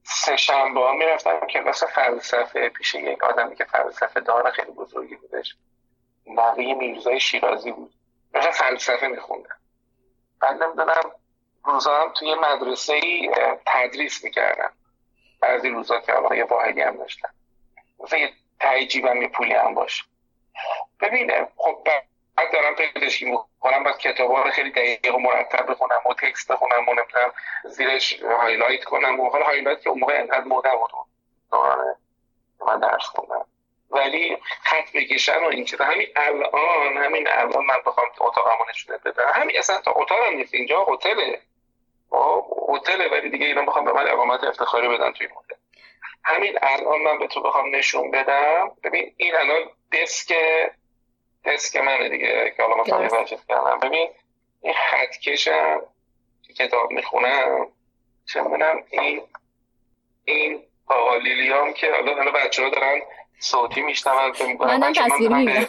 سه شنبه ها می‌رفتم کلاس فلسفه. پیش یک آدمی که فلسفه دار خیلی بزرگی بودش. نقی میرزای شیرازی بود. مثلا فلسفه میخوندم. بعد نمی‌دونم روزا هم توی مدرسه ای تدریس می‌کردم. بعضی روزا که حالا یه واحدی هم داشتم. مثلا یه جیبم یه پولی هم باشه. ببینه خب بعد دارم پزشکی می‌کنم باید کتاب رو خیلی دقیق و مرتب بخونم و text بخونم و نمی‌تونم زیرش highlight کنم و حالا highlight که اون موقع انقدر مد نبود. دورانه من درس خوندم. ولی خط بکشن و این چیزا همین الان همین الان من بخوام تو اتاقمو نشونه بدم همین اصلا تا اتاقم نیست اینجا هتله. خب، هتله ولی دیگه اینا بخوام به من اقامت افتخاری بدن توی هتل همین الان من به تو بخوام نشون بدم. ببین این الان دسک دسک منه دیگه که حالا مثلا کردم. ببین این خط کشم کتاب می‌خونم چه می‌دونم این این آقا لیلیام که حالا حالا بچه ها دارن صوتی میشنون منم تصویر من,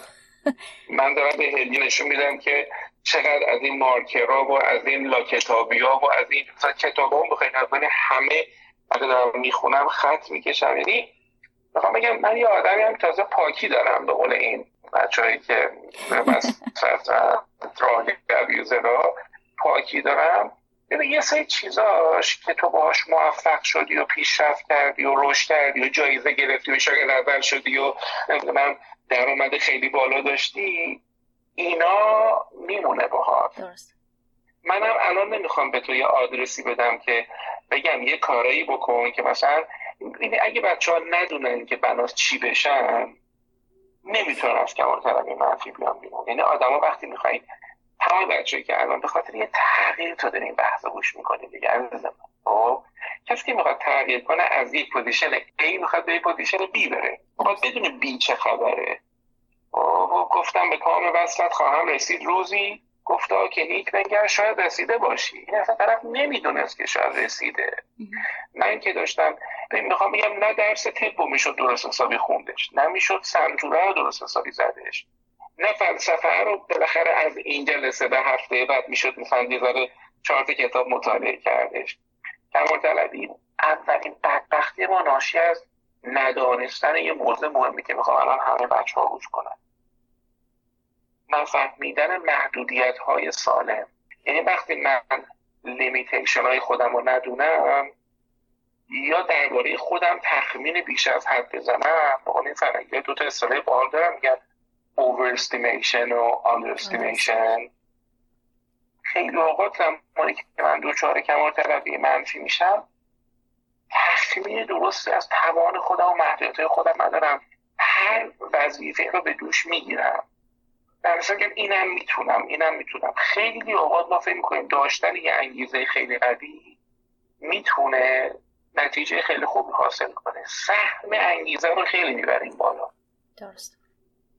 من دارم به هلی نشون میدم که چقدر از این مارکرها و از این لاکتابی ها و از این کتاب ها بخواین همه اگه دارم می‌خونم خط می‌کشم. یعنی می‌خوام بگم من یه آدمی هم تازه پاکی دارم به قول این بچه هایی که بس را پاکی دارم. ببین یه سری چیزاش که تو باهاش موفق شدی و پیشرفت کردی و رشد کردی و جایزه گرفتی و شاگرد اول شدی و نمی‌دونم درآمد خیلی بالا داشتی اینا میمونه باهات. درست منم الان نمی‌خوام به تو یه آدرسی بدم که بگم یه کارایی بکن که مثلا اگه بچه ها ندونن که بناس چی بشن نمی‌تونن از کمال طلبی منفی بیان بیرون. یعنی آدما وقتی می‌خواین تمام بچه‌ای که الان به خاطر یه تغییر تو دارین بحث گوش می‌کنید دیگه عزیز خب کسی که می‌خواد تغییر کنه از یک position A می‌خواد به position B بره. باید بدون B چه خبره؟ خب، گفتم به کام وصلت خواهم رسید. روزی گفتا که نیک بنگر شاید رسیده باشی. این اصلا طرف نمی‌دونست که شاید رسیده. من که داشتم می‌خوام بگم نه درس طب می‌شد درست حسابی خوندش نه می‌شد سنجوره رو درست حسابی زدش. نه فلسفه رو بالاخره از این جلسه به هفته بعد می‌شد مثلا یه چهار کتاب مطالعه کردش. کمال طلبی اولین بدبختی ما ناشی از ندانستن یه موضوع مهمی که می‌خوام الان همه بچه ها گوش کنن. نفهمیدن محدودیت های سالم. یعنی وقتی من لیمیتیشن های خودم رو ندونم یا درباره خودم تخمین بیش از حد بزنم با این فرنگی دو تا اصطلاح بال دارم میگن overestimation و underestimation. خیلی اوقات زمانی که من دوچار کمال طلبی منفی میشم تخمین درستی از توان خودم و محدودیت خودم ندارم. هر وظیفه رو به دوش می‌گیرم. در که اینم می‌تونم اینم می‌تونم. خیلی اوقات ما فکر می‌کنیم داشتن یه انگیزه خیلی قوی می‌تونه نتیجه خیلی خوبی حاصل کنه. سهم انگیزه رو خیلی می‌بریم بالا. درست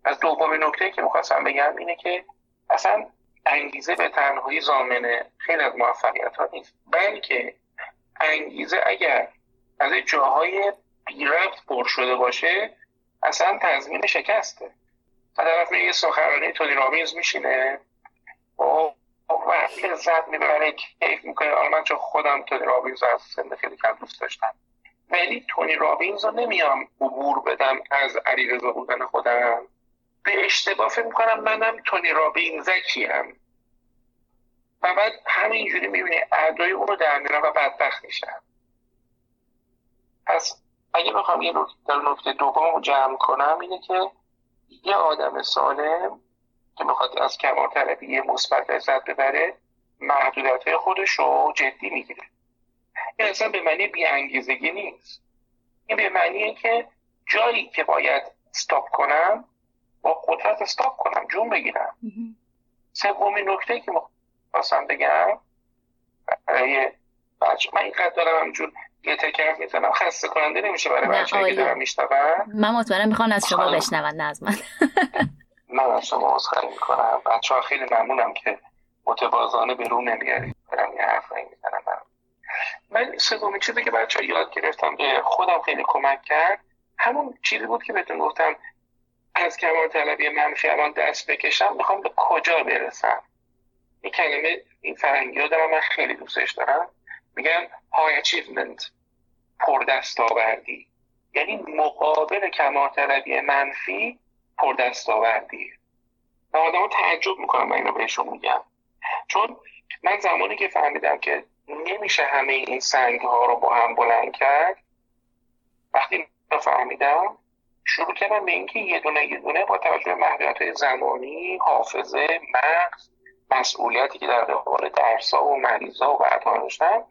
از دومین نکته که می‌خواستم بگم اینه که اصلا انگیزه به تنهایی زامنه خیلی از موفقیت ها نیست. بلکه انگیزه اگر از جاهای بی ربط پر شده باشه اصلا تضمین شکسته. و طرف یه سخنرانی تونی رابینز میشینه. و لذت می‌بره کیف می‌کنه. حالا من چون خودم تونی رابینز از سنده خیلی کم دوست داشتم. ولی تونی رابینز رو نمیام عبور بدم از علیرضا بودن خودم. به اشتباه فکر می‌کنم منم تونی رابینز هم. و بعد همینجوری می‌بینی اعدای اون رو در میرم و بدبخت میشن. پس اگه بخوام یه نکته دوم رو جمع کنم اینه که یه آدم سالم که می‌خواد از کمال طلبی مثبت لذت ببره محدودیت خودش رو جدی می‌گیره. این اصلا به معنی بیانگیزگی نیست. این به معنیه که جایی که باید استاپ کنم با قدرت استاپ کنم جون بگیرم. سومین نکته که می‌خواستم بگم برای بچه من اینقدر دارم همجور یه تکرف می‌زنم. خسته کننده نمیشه برای بچه که دارم میشنون. من مطمئنم می‌خوان از شما بشنون نه از من. من از شما عذرخواهی می‌کنم. بچه ها خیلی ممنونم که متوازانه به رو نمیارید برم یه حرفایی می‌زنم من سومین چیزی که بچه ها یاد گرفتم به خودم خیلی کمک کرد همون چیزی بود که بهتون گفتم از کمال طلبی منفی دست بکشم می‌خوام به کجا برسم؟ این کلمه این فرنگی ها دارم من خیلی دوستش دارم. میگن های اچیومنت پر یعنی مقابل کمال طلبی منفی پر دستاوردی و آدم تعجب می‌کنم من اینو بهشون میگم. چون من زمانی که فهمیدم که نمیشه همه این سنگ ها رو با هم بلند کرد وقتی فهمیدم شروع کردم به اینکه یه دونه یه دونه با توجه محدودیت زمانی حافظه مغز مسئولیتی که در قبال درسا و مریضا و بعدها داشتم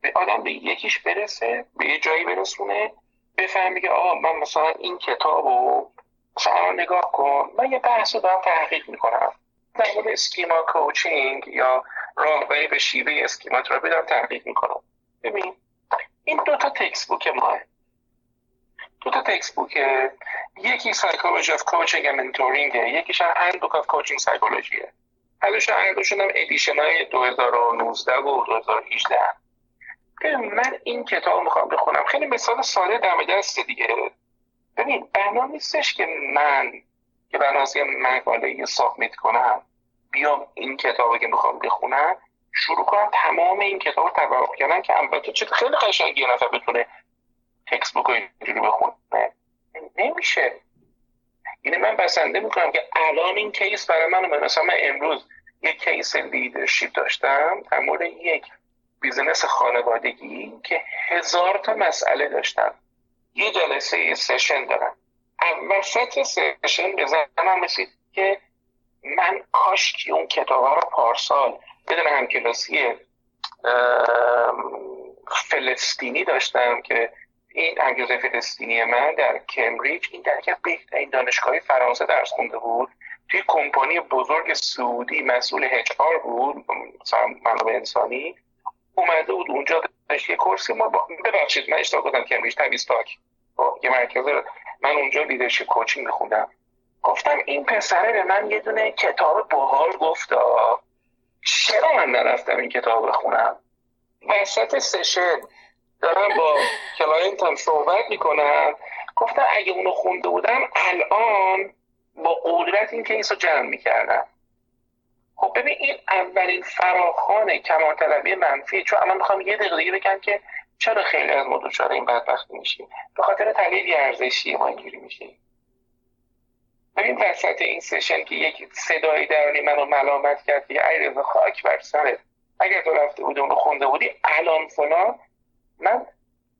به آدم به یکیش برسه به یه جایی برسونه بفهمی که آقا من مثلا این کتاب رو مثلا نگاه کن من یه بحث رو دارم تحقیق می‌کنم. در مورد اسکیما کوچینگ یا راهبری به شیوه اسکیما تراپی دارم تحقیق می‌کنم. ببین این دوتا textbook ماه دو تا textbook ه یکی psychology of coaching and mentoring یکیش هم handbook of coaching psychology ه ازش عقب شدم edition های 2019 و 2018 من این کتاب می‌خوام بخونم. خیلی مثال ساده دم دست دیگه. ببین بنا نیستش که من که بناست مقاله submit کنم. بیام این کتابی که می‌خوام بخونم شروع کنم تمام این کتاب رو تورق کردن که البته چه خیلی قشنگی یه نفر بتونه textbook اینجوری بخونه. نمیشه. یعنی من بسنده می‌کنم که الان این case برای من مثلا من امروز یک case leadership داشتم در مورد یک business خانوادگی که هزار تا مسئله داشتم. یه جلسه session دارم. وسط session به ذهنم رسید که من کاش اون کتاب رو پارسال بدون همکلاسی فلسطینی داشتم که این همجزه فلسطینی من در کمبریج این در یک بهترین دانشگاه فرانسه درس خونده بود. توی کمپانی بزرگ سعودی مسئول هچ آر بود منابع انسانی. اومده بود اونجا داشت یه کورسی. ما با... ببخشید من اشتباه گفتم کمبریج تویستاک یه مرکز من اونجا leadership coaching میخوندم. گفتم این پسره به من یه دونه کتاب باحال گفت چرا من نرفتم این کتاب بخونم؟ وسط session. دارم با client م صحبت می‌کنم. گفتم اگه اونو خونده بودم الان با قدرت این case رو جمع می‌کردم. خب ببین این اولین فراخوان کمال طلبی منفی. چون الان می‌خوام یه دقیقه دیگه بگم که چرا خیلی از ما دچار این بدبختی میشیم؟ به خاطر تحلیل ارزشی ما اینجوری میشیم. ببین وسط این سشن که یک صدایی درونی منو ملامت کرد که ای رضا خاک بر سرت. اگر تو رفته بودی اونو خونده بودی الان فلان من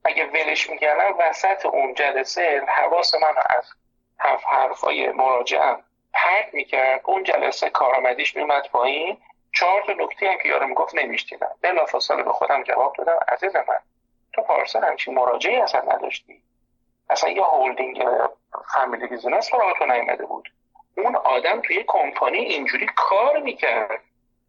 اگه ولش می‌کردم وسط اون جلسه حواس من از حرف حرفای مراجعم پرت می‌کرد. اون جلسه کارآمدیش میومد پایین. چهار تا نکته هم که یارو می‌گفت نمی‌شنیدم بلافاصله به خودم جواب دادم. عزیز من تو پارسال همچین مراجعی اصلا نداشتی؟ اصلا یه holding family business برای تو نیومده بود. اون آدم توی کمپانی اینجوری کار می‌کرد.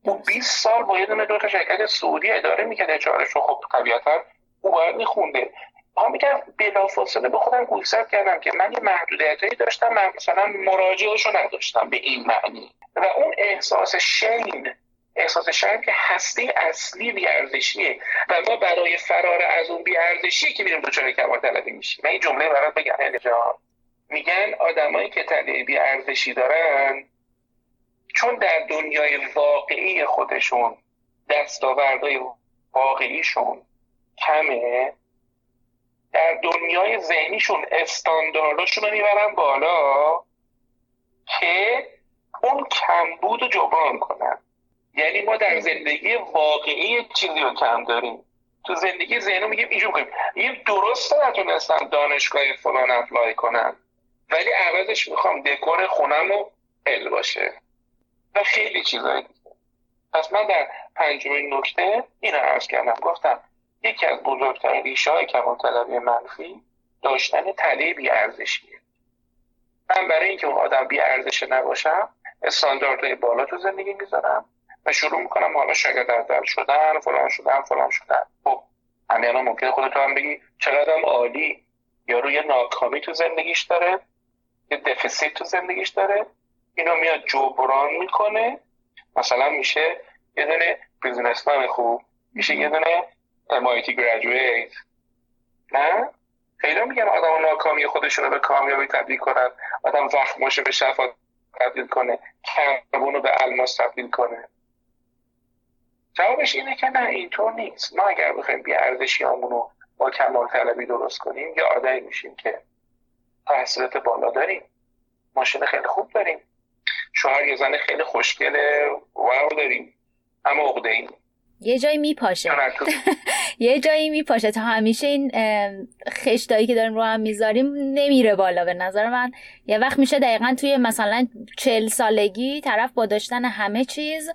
او 20 سال با یه دونه دو تا شرکت سعودی اداره می‌کرد. HR ش رو خب طبیعتا او باید میخونده. ما میگم بلافاصله به خودم گوشزد کردم که من یه محدودیتی داشتم من مثلا مراجعش رو نداشتم به این معنی. و اون احساس shame احساس شرم که هسته اصلی بیارزشیه و ما برای فرار از اون بیارزشی که میریم دچار کمال طلبی میشیم. من این جمله برات بگم جان میگن آدمایی که طلبی بیارزشی دارن چون در دنیای واقعی خودشون دستاوردهای واقعیشون کمه. در دنیای ذهنیشون استاندارداشون رو می‌برن بالا که اون کمبود رو جبران کنن. یعنی ما در زندگی واقعی چیزی رو کم داریم. تو زندگی ذهنی میگیم اینجور کنیم. این درست نتونستم دانشگاه فلان اپلای کنم ولی عوضش می‌خوام دکور خونم رو ال باشه. و خیلی چیزایی پس من در پنجمین نکته این رو عرض کردم. گفتم یکی از بزرگترین ریشه های کمال طلبی منفی داشتن تله بی ارزشیه. من برای اینکه اون آدم بی ارزش نباشم استانداردهای بالا تو زندگی می‌ذارم و شروع می‌کنم حالا شاگرد شدن فلان شدن فلان شدن. خب همین الان ممکنه خودت هم بگی چقدر عالی. یا روی ناکامی تو زندگیش داره یه دفیسیت تو زندگیش داره اینو میاد جبران می‌کنه. مثلا میشه یه دونه بیزنسمن خوب میشه یه دونه MIT graduate. نه? خیلی میگن آدم ناکامی خودشون رو به کامیابی تبدیل کنن. آدم زخماشو به شفا تبدیل کنه. کربون رو به الماس تبدیل کنه. جوابش اینه که نه اینطور نیست. ما اگر بخوایم بی ارزشی رو با کمال طلبی درست کنیم یا آدمی میشیم که تحصیلات بالا داریم. ماشین خیلی خوب داریم. شوهر یه زن خیلی خوشگل واو داریم. اما عقده یه جایی میپاشه. یه جایی میپاشه. تا همیشه این خشتایی که داریم رو هم می‌ذاریم نمیره بالا به نظر من. یه وقت میشه دقیقا توی مثلا چل سالگی طرف با داشتن همه چیز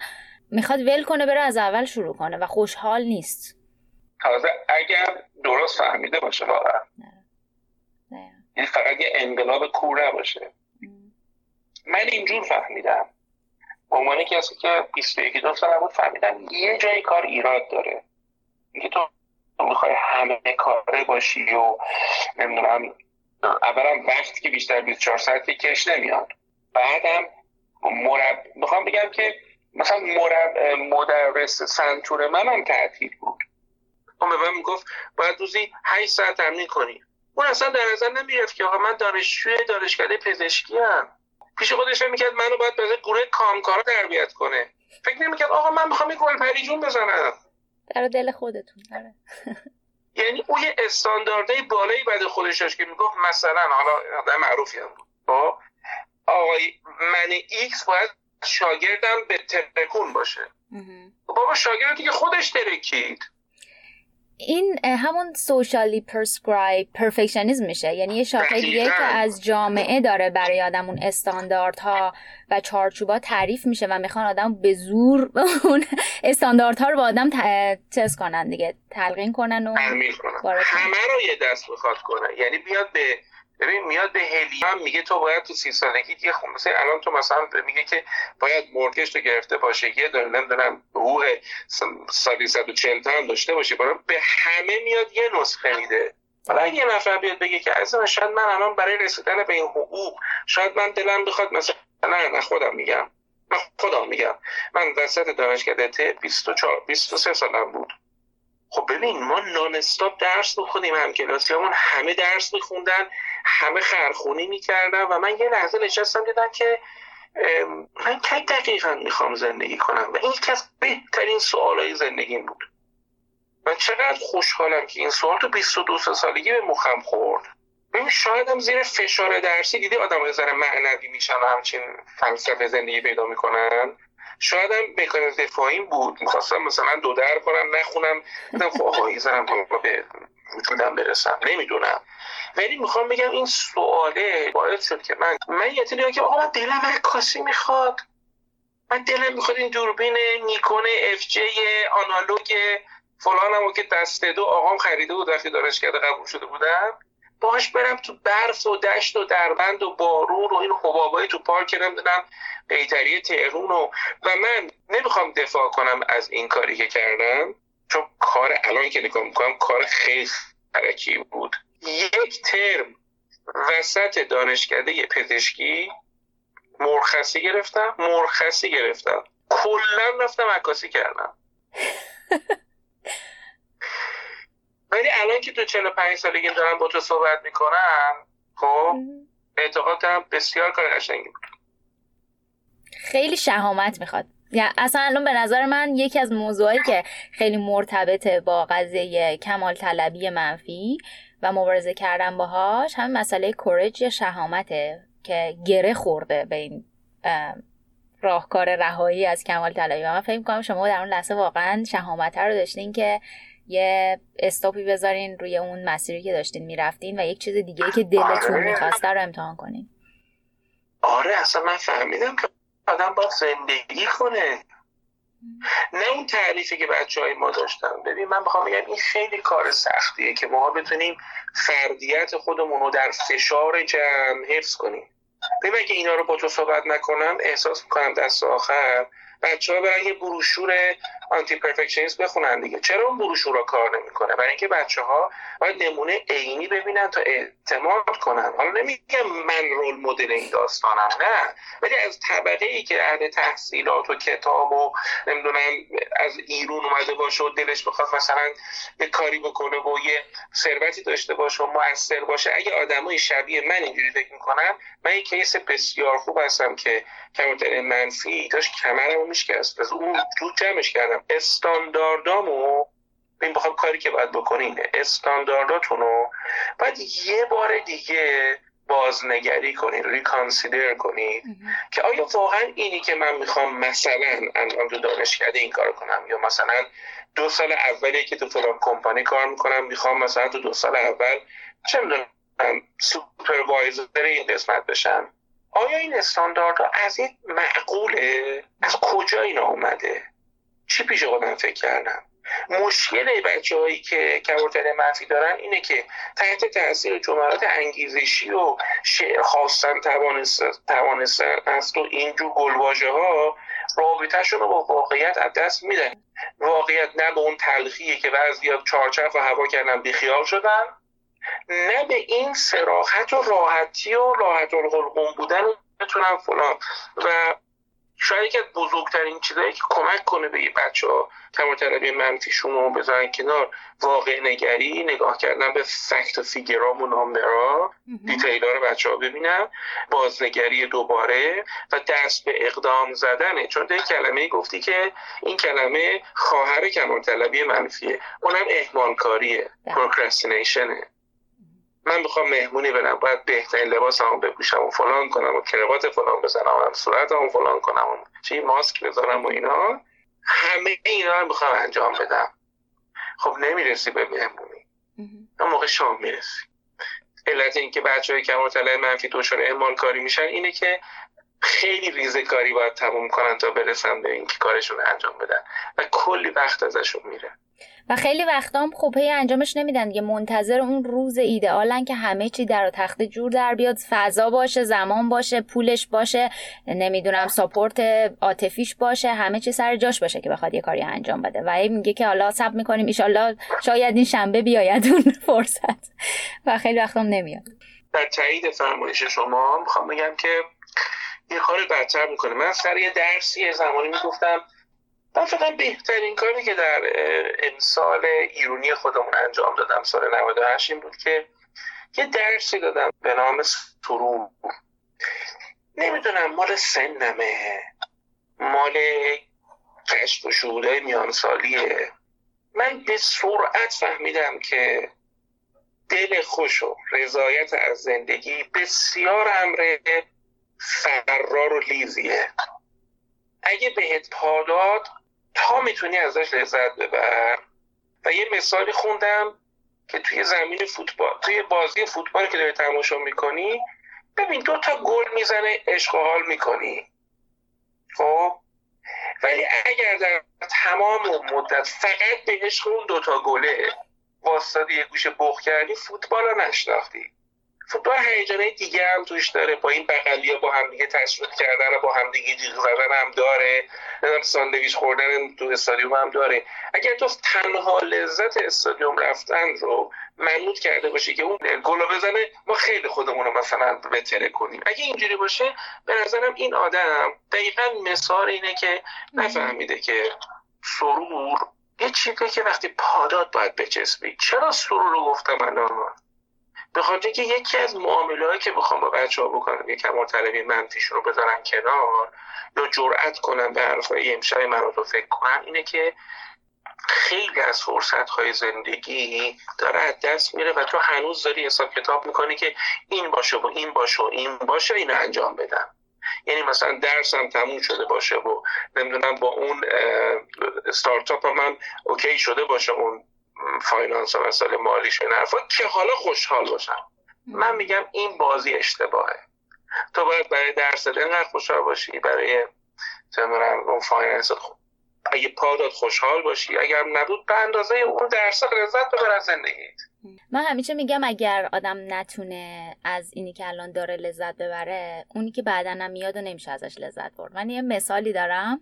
می‌خواد ول کنه بره از اول شروع کنه و خوشحال نیست. تازه اگر درست فهمیده باشه واقعا. یعنی فقط یه انقلاب کور باشه من اینجور فهمیدم. عنوان کسی که 21 دو سال بود فهمیدم یه جای کار ایراد داره. اینکه تو می‌خوای همه کاره باشی و نمی‌دونم اولا وقتی که بیشتر 24 ساعتی کش نمیاد. بعدم مرب... می‌خوام بگم که مثلا مدرس سنتور من هم تعطیل بود. اون به من می‌گفت باید روزی 8 ساعت تمرین کنی. اون اصلا در نظر نمی‌گرفت که آقا من دانشجوی دانشکده پزشکی هم پیش خودش می‌کرد منو باید به گروه کامکارا تربیت کنه. فکر نمی‌کرد آقا من می‌خوام این گل پری جون بزنم. در دل خودتون داره یعنی اون یه استانداردهای بالایی بعد خودش داشت که می‌گفت مثلا حالا آدم معروفی هم بود. خب؟ آقای من X باید شاگردم به ترکون باشه. بابا شاگردی که خودش ترکید. این همون سوشالی پرسکرایب پرفکشنیزم میشه یعنی یه شاخه دیگه که از جامعه داره برای آدم اون استانداردها و چارچوبا تعریف میشه و می‌خوان آدم به زور اون استانداردها رو با آدم تست کنن دیگه. تلقین کنن و همه رو یه دست می‌خواد کنن یعنی بیاد به ببین میاد به هلیوم میگه تو باید تو سی سالگی یه خون مثلا الان تو مثلا میگه که باید مورگش تو گرفته باشه. یه دونه نمی‌دونم حقوق سالی 140 تا هم داشته باشه. برای به همه میاد یه نسخه میده. حالا یه نفر بیاد بگه که از شاید من الان برای رسیدن به این حقوق شاید من دلم بخواد مثلا نه نه خودم میگم. من خودم میگم. من وسط دانشکده ت 24 23 سالم بود. خب ببین ما نان استاپ درس بخونیم هم کلاسیامون همه درس میخوندن همه خرخونی می‌کردن و من یه لحظه نشستم دیدم که من کی دقیقا می‌خوام زندگی کنم؟ و این یکی از بهترین سوالای زندگیم بود. من چقدر خوشحالم که این سوال تو 22 سالگی به مخم خورد. ببین شاید هم زیر فشار درسی دیدی آدم های ذره معنوی میشن و همچین فلسفه زندگی پیدا می‌کنن. شاید هم مکانیزم دفاعیم بود. می‌خواستم مثلا دو در کنم نخونم. دیدم خب آقا به وجودم برسم. نمی‌دونم. ولی می‌خوام بگم این سواله باعث شد که من من یه که آقا من دلم عکاسی می‌خواد. من دلم می‌خواد این دوربین نیکون اف جی آنالوگ فلانمو که دست دو آقام خریده بود وقتی کرده قبول شده بودم باش برم تو برف و دشت و دربند و بارون و این حبابای تو پارک نمی‌دونم قیتری تهرون و و من نمی‌خوام دفاع کنم از این کاری که کردم چون کار الان که نگاه می‌کنم کار خیلی حرکی بود. یک ترم وسط دانشکده پزشکی مرخصی گرفتم مرخصی گرفتم. کلا رفتم عکاسی کردم. ولی الان که تو 45 سالگی دارم با تو صحبت می‌کنم خب اعتقادم بسیار کار قشنگی بود. خیلی شهامت می‌خواد. یعنی اصلا الان به نظر من یکی از موضوعایی که خیلی مرتبطه با قضیه کمال طلبی منفی و مبارزه کردن باهاش هم مسئله کورج یا شهامته که گره خورده به این راهکار رهایی از کمال طلبی و من فکر کنم شما در اون لحظه واقعا شهامت رو داشتین که یه استاپی بذارین روی اون مسیری که داشتین می‌رفتین و یک چیز دیگه که دلتون آره. می‌خواسته رو امتحان کنین. آره اصلا من فهمیدم که آدم با زندگی کنه. نه اون تعریفی که بچه های ما داشتن. ببین من بخوام بگم این خیلی کار سختیه که ما بتونیم فردیت خودمون رو در فشار جمع حفظ کنیم. ببین اگه اینا رو با تو صحبت نکنم احساس می‌کنم دست آخر بچه ها برن یه بروشور آنتی پرفکشنیسم بخونن دیگه. چرا اون بروشور کار نمی‌کنه؟ برای اینکه بچه ها باید نمونه عینی ببینن تا اعتماد کنن. حالا نمیگم من رول مدل این داستانم نه. ولی از طبقه ای که اهل تحصیلات و کتاب و نمی‌دونم از ایرون اومده باشه و دلش بخواد مثلا یه کاری بکنه و یه ثروتی داشته باشه و موثر باشه. اگه آدمای شبیه من اینجوری فکر می‌کنم من یه کیس بسیار خوب هستم که کمتر منفی داشت کمرمو میشکست. از اون رو جمعش کردم. استانداردامو این بخوام کاری که باید بکنین استاندارداتون رو باید یه بار دیگه بازنگری کنید ریکانسیدر کنید که آیا واقعا اینی که من می‌خوام مثلا الان تو دانشکده این کار کنم یا مثلا دو سال اولی که تو فلان کمپانی کار می‌کنم می‌خوام مثلا تو دو سال اول چه می‌دونم سوپروایزر این قسمت بشم؟ آیا این استانداردها از این معقوله؟ از کجا این اومده؟ چی پیش خودم فکر کردم؟ مشکل بچه هایی که کمارتر منفی دارن اینه که تحت تاثیر جملات انگیزشی و شعر خواستن توانستن از تو اینجور گلواژه ها رابطهشون رو با واقعیت از دست میدن. واقعیت نه به اون تلخیه که بعضی چارچرخ و هوا کردن بیخیال شدن نه به این سراحت و راحتی و راحت الحلقوم بودن بتونم فلان. و شاید یکی از بزرگترین چیزایی که کمک کنه به بچه ها کمال طلبی منفیشون رو بذارن کنار واقع نگری نگاه کردن به fact و figure ام و number ا detail رو بچه ها ببینن بازنگری دوباره و دست به اقدام زدنه. چون تو کلمه گفتی که این کلمه خواهر کمال طلبی منفیه. اونم اهمال کاریه procrastination ه من می‌خوام مهمونی برم باید بهترین لباس هم بپوشم و فلان کنم و کروات فلان بزنم و صورت هم فلان کنم و چی ماسک بذارم و اینا. همه اینا رو می‌خوام انجام بدم. خب نمی‌رسی به مهمونی. اون موقع شام می‌رسی. علت اینکه بچه های کم منفی دچار اعمال کاری میشن اینه که خیلی ریزه کاری باید تموم کنن تا برسن به اینکه کارشون انجام بدن و کلی وقت ازشون میره. و خیلی وقتا هم هی انجامش نمیدن دیگه منتظر اون روز ایدئالن که همه چی در تخت جور در بیاد فضا باشه زمان باشه پولش باشه نمی‌دونم ساپورت عاطفیش باشه همه چی سر جاش باشه که بخواد یه کاری انجام بده. و میگه که حالا سب می‌کنیم ایشالله شاید این شنبه بیاید اون فرصت. و خیلی وقتا هم نمیاد. در تایید فرمایش شما می‌خوام بگم که یه کار بدتر می‌کنه. من سر یه درسی زمانی می‌گفتم من فقط بهترین کاری که در امسال ایرونی خودمون انجام دادم سال 98 این بود که یه درسی دادم به نام سرور. نمی‌دونم مال سنمه مال کشف و شهوده میان سالیه من به سرعت فهمیدم که دل خوش و رضایت از زندگی بسیار امر فرار و لیزیه. اگه بهت پاداد تا می‌تونی ازش لذت ببر. و یه مثالی خوندم که توی زمین فوتبال توی بازی فوتبال که داری تماشا می‌کنی ببین دو تا گل می‌زنه عشق حال می‌کنی. خب؟ ولی اگر در تمام مدت فقط به عشق اون دوتا گله واسطه یه گوشه بخ کردی فوتبال رو نشناختی. فوتبال هیجانه دیگه هم توش داره. با این بغلیا با هم دیگه تشویق کردن با هم دیگه جیغ زدن هم داره. ساندویچ خوردن تو استادیوم هم داره. اگر تو تنها لذت استادیوم رفتن رو منوط کرده باشی که اون گل بزنه ما خیلی خودمون رو مثلا بتره کنیم. اگه اینجوری باشه به نظرم این آدم دقیقا مثال اینه که نفهمیده که سرور یه چیزی که وقتی پادات باید بچسبی. چرا سرور رو گفتم الان؟ به خاطر که یکی از معامله که بخوام با بچه ها بکنم یه کمال طلبی منفیشون رو بذارن کنار یا جرأت کنم به حرفای امشب من رو فکر کنم اینه که خیلی از فرصت های زندگی داره از دست میره و تو هنوز داری حساب کتاب می‌کنی که این باشه و این باشه و این باشه این انجام بدم. یعنی مثلا درسم تموم شده باشه و نمی‌دونم با اون استارتاپ من okay شده باشه اون finance و مسائل مالیش و حرفا که حالا خوشحال باشم. من میگم این بازی اشتباهه. تو باید برای درس اینقدر خوشحال باشی برای اون finance اگه پادات خوشحال باشی. اگر نبود به اندازه اون درس لذت ببر از زندگیت. من همیشه میگم اگر آدم نتونه از اینی که الان داره لذت ببره اونی که بعدا هم میاد و نمیشه ازش لذت برد. من یه مثالی دارم.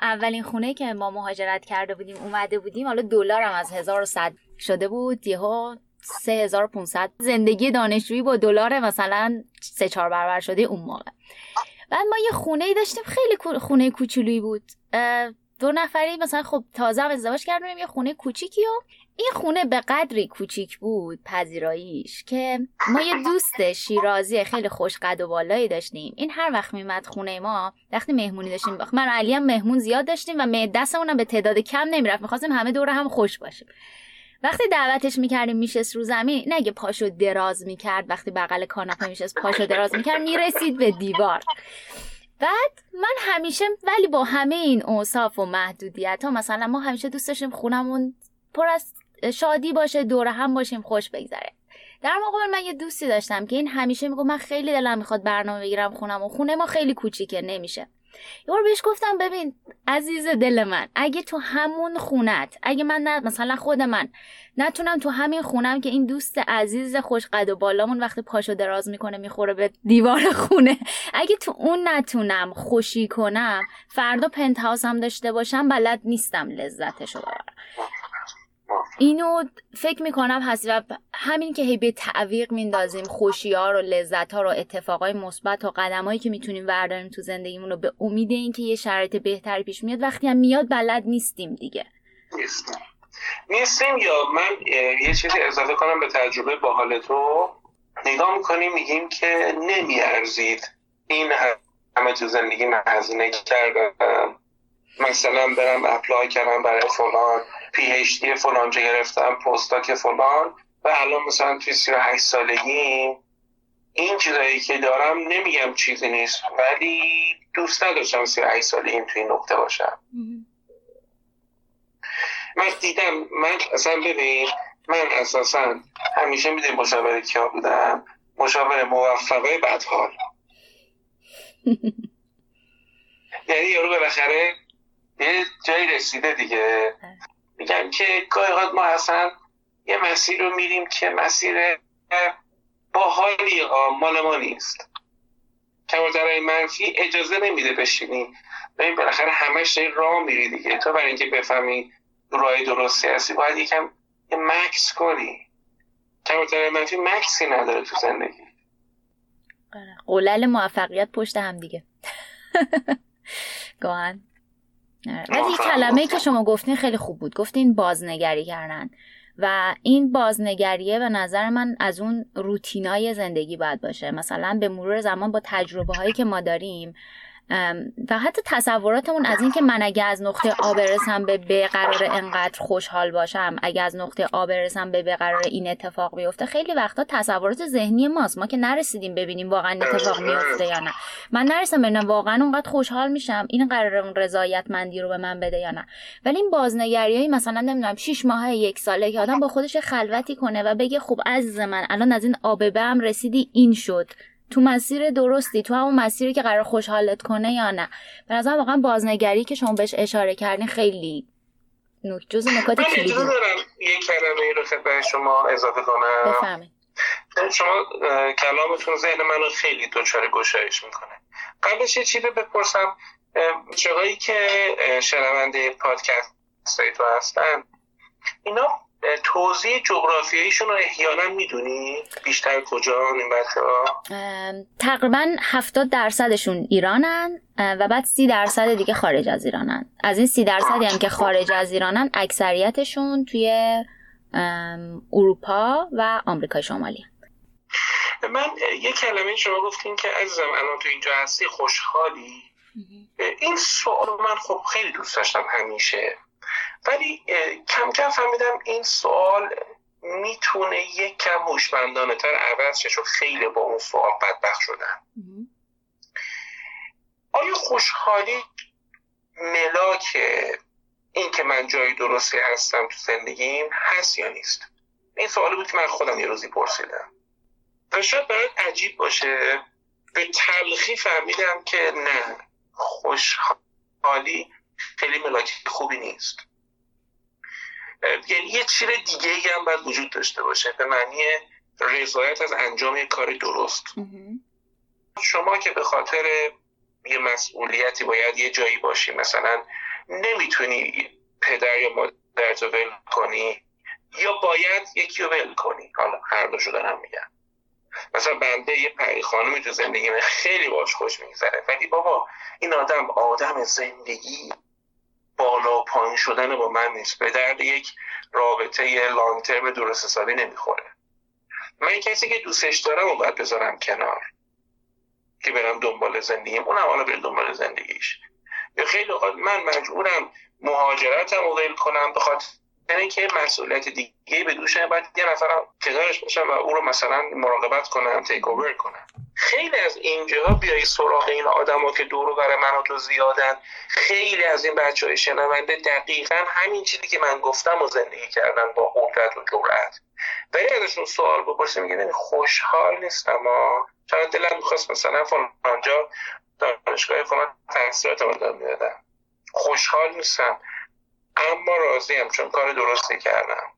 اولین خونه که ما مهاجرت کرده بودیم اومده بودیم حالا دلارم از 1100 شده بود یهو 3500 زندگی دانشجویی با دلار مثلا سه چهار برابر شده اون موقع. بعد ما یه خونه ای داشتیم خیلی خونه کوچولویی بود. دو نفری مثلا خب تازه هم ازدواج کردیم یه خونه کوچیکی و این خونه به قدری کوچیک بود پذیراییش که ما یه دوست شیرازی خیلی خوش قد و بالایی داشتیم. این هر وقت میمد خونه ما وقتی مهمونی داشتیم من علی هم مهمون زیاد داشتیم و دستمون به تعداد کم نمی‌رفت. می‌خواستیم همه دور هم خوش باشیم. وقتی دعوتش می‌کردیم میشست رو زمین نگه پاشو دراز می‌کرد وقتی بغل کاناپه میشست پاشو دراز می‌کرد می‌رسید به دیوار. بعد من همیشه ولی با همه این اوصاف و محدودیت ها مثلا ما همیشه دوست داشتیم خونمون پر از شادی باشه دور هم باشیم خوش بگذره. در مقابل من یه دوستی داشتم که این همیشه میگو من خیلی دلم می‌خواد برنامه بگیرم خونم و خونه ما خیلی کوچیکه نمیشه. یه بار بهش گفتم ببین عزیز دل من اگه تو همون خونت اگه من نه مثلا خود من نتونم تو همین خونم که این دوست عزیز خوش قد و بالامون وقتی پاشو دراز می‌کنه می‌خوره به دیوار خونه اگه تو اون نتونم خوشی کنم فردا پنت هم داشته باشم بلد نیستم لذتشو ببرم. اینو فکر می‌کنم هست و همین که هی به تعویق میندازیم خوشی ها رو لذت ها رو اتفاقای مثبت و قدمایی که می‌تونیم برداریم تو زندگیمون رو به امید اینکه یه شرایط بهتری پیش میاد وقتی هم میاد بلد نیستیم دیگه. نیستیم. نیستیم یا من یه چیزی اضافه کنم به تجربه باحال تو. نگاه می‌کنیم میگیم که نمیارزید. این همه تو زندگی من هزینه کردم. مثلا برم apply کردم برای فلان. PhD فلان جا گرفتم postdoc فلان. و الان مثلا توی 38 سالگی این چیزایی که دارم نمیگم چیزی نیست ولی دوست نداشتم 38 سالگی توی این نقطه باشم. من دیدم من اصلا ببین من اساسا همیشه می‌دونی مشاور کیا بودم؟ مشاور موفقه بدحال یعنی یارو بالاخره یه جایی رسیده دیگه. میگم که گاهی ما اصلا یه مسیر رو میریم که مسیر باحالی مال ما نیست. کمالترهای منفی اجازه نمیده بشینی. ببین بالاخره همش این راه میری دیگه. تو برای اینکه بفهمی راه درستی هستی باید یکم یه مکس کنی. کمالترهای منفی مکسی نداره تو زندگی. آره. قولل موفقیت پشت هم دیگه. آره. ولی کلمه که شما گفتین خیلی خوب بود. گفتین بازنگری کردن. و این بازنگریه به نظر من از اون روتینای زندگی باید باشه. مثلا به مرور زمان با تجربه هایی که ما داریم و حتی تصوراتمون از اینکه من اگه از نقطه آ برسم به ب قرار انقدر خوشحال باشم اگه از نقطه آ برسم به ب قرار این اتفاق بیفته خیلی وقتا تصورات ذهنی ماست. ما که نرسیدیم ببینیم واقعا اتفاق میفته یا نه. من نرسم ببینم واقعا اونقدر خوشحال میشم این قرار اون رضایتمندی رو به من بده یا نه. ولی این بازنگریایی مثلا نمی‌دونم 6 ماه یک ساله که آدم با خودش خلوتی کنه و بگه خب عزیز من الان از این آببه هم رسیدی این شد. تو مسیر درستی تو همون مسیری که قرار خوشحالت کنه یا نه. به نظر واقعا بازنگری که شما بهش اشاره کردین خیلی جز نکات کلیدی. من دارم یک کلمه رو خدمت شما اضافه کنم. بفهمید شما کلامتون ذهن منو خیلی دچار گشایش می‌کنه. قبلش یه چیزی بپرسم. چقایی که شنونده پادکست تو هستن اینا توضیح جغرافیاییشون رو احیانا می‌دونی؟ بیشتر کجا این تقریبا 70 درصدشون ایرانن و بعد 30 درصد دیگه خارج از ایرانن. از این 30 درصدی هم که خارج از ایرانن اکثریتشون توی اروپا و آمریکای شمالی. من یه کلمه شما گفتین که عزیزم الان تو اینجا هستی خوشحالی؟ این سوال من خب خیلی دوست داشتم همیشه. ولی کم کم فهمیدم این سوال می‌تونه یک کم هوشمندانه تر عوض شه خیلی با اون سوال بدبخت شدن آیا خوشحالی ملاک این که من جای درستی هستم تو زندگیم هست یا نیست؟ این سوالی بود که من خودم یه روزی پرسیدم. و شاید برای عجیب باشه به تلخی فهمیدم که نه خوشحالی خیلی ملاک خوبی نیست. یعنی یه چیز دیگه ای هم باید وجود داشته باشه به معنی رضایت از انجام کار درست. شما که به خاطر یه مسئولیتی باید یه جایی باشی مثلا نمی‌تونی پدر یا مادر تو ول کنی یا باید یکی رو ول کنی. حالا هر دو دارم میگم. مثلا بنده یه پری خانمی تو زندگی من خیلی باش خوش میگذره. ولی بابا این آدم آدم زندگی. بالا پایین شدن با من نیست. به درد یک رابطه لانگ ترم درست حسابی نمی‌خوره. من کسی که دوستش دارم و باید بذارم کنار. که برم دنبال زندگیم. اونم حالا بره دنبال زندگیش. یا خیلی اوقات من مجبورم مهاجرتم رو کنم. بخاطر یعنی که مسئولیت دیگه به دوشم باید یه نفرم کنارش باشم و او رو مثلا مراقبت کنم تیک اوور کنم خیلی از اینجا بیای سراغ این آدما که دورو برای من و تو زیادن. خیلی از این بچه های شنونده دقیقا همین چیزی که من گفتم و زندگی کردن با قدرت و جرأت. ولی ازشون سوال بپرسیم میگه خوشحال نیستم اما چرا دلم می‌خواست مثلا فلانجا دانشگاه فلان تحصیلات می‌دادم خوشحال نیستم. اما راضیم چون کار درستی کردم.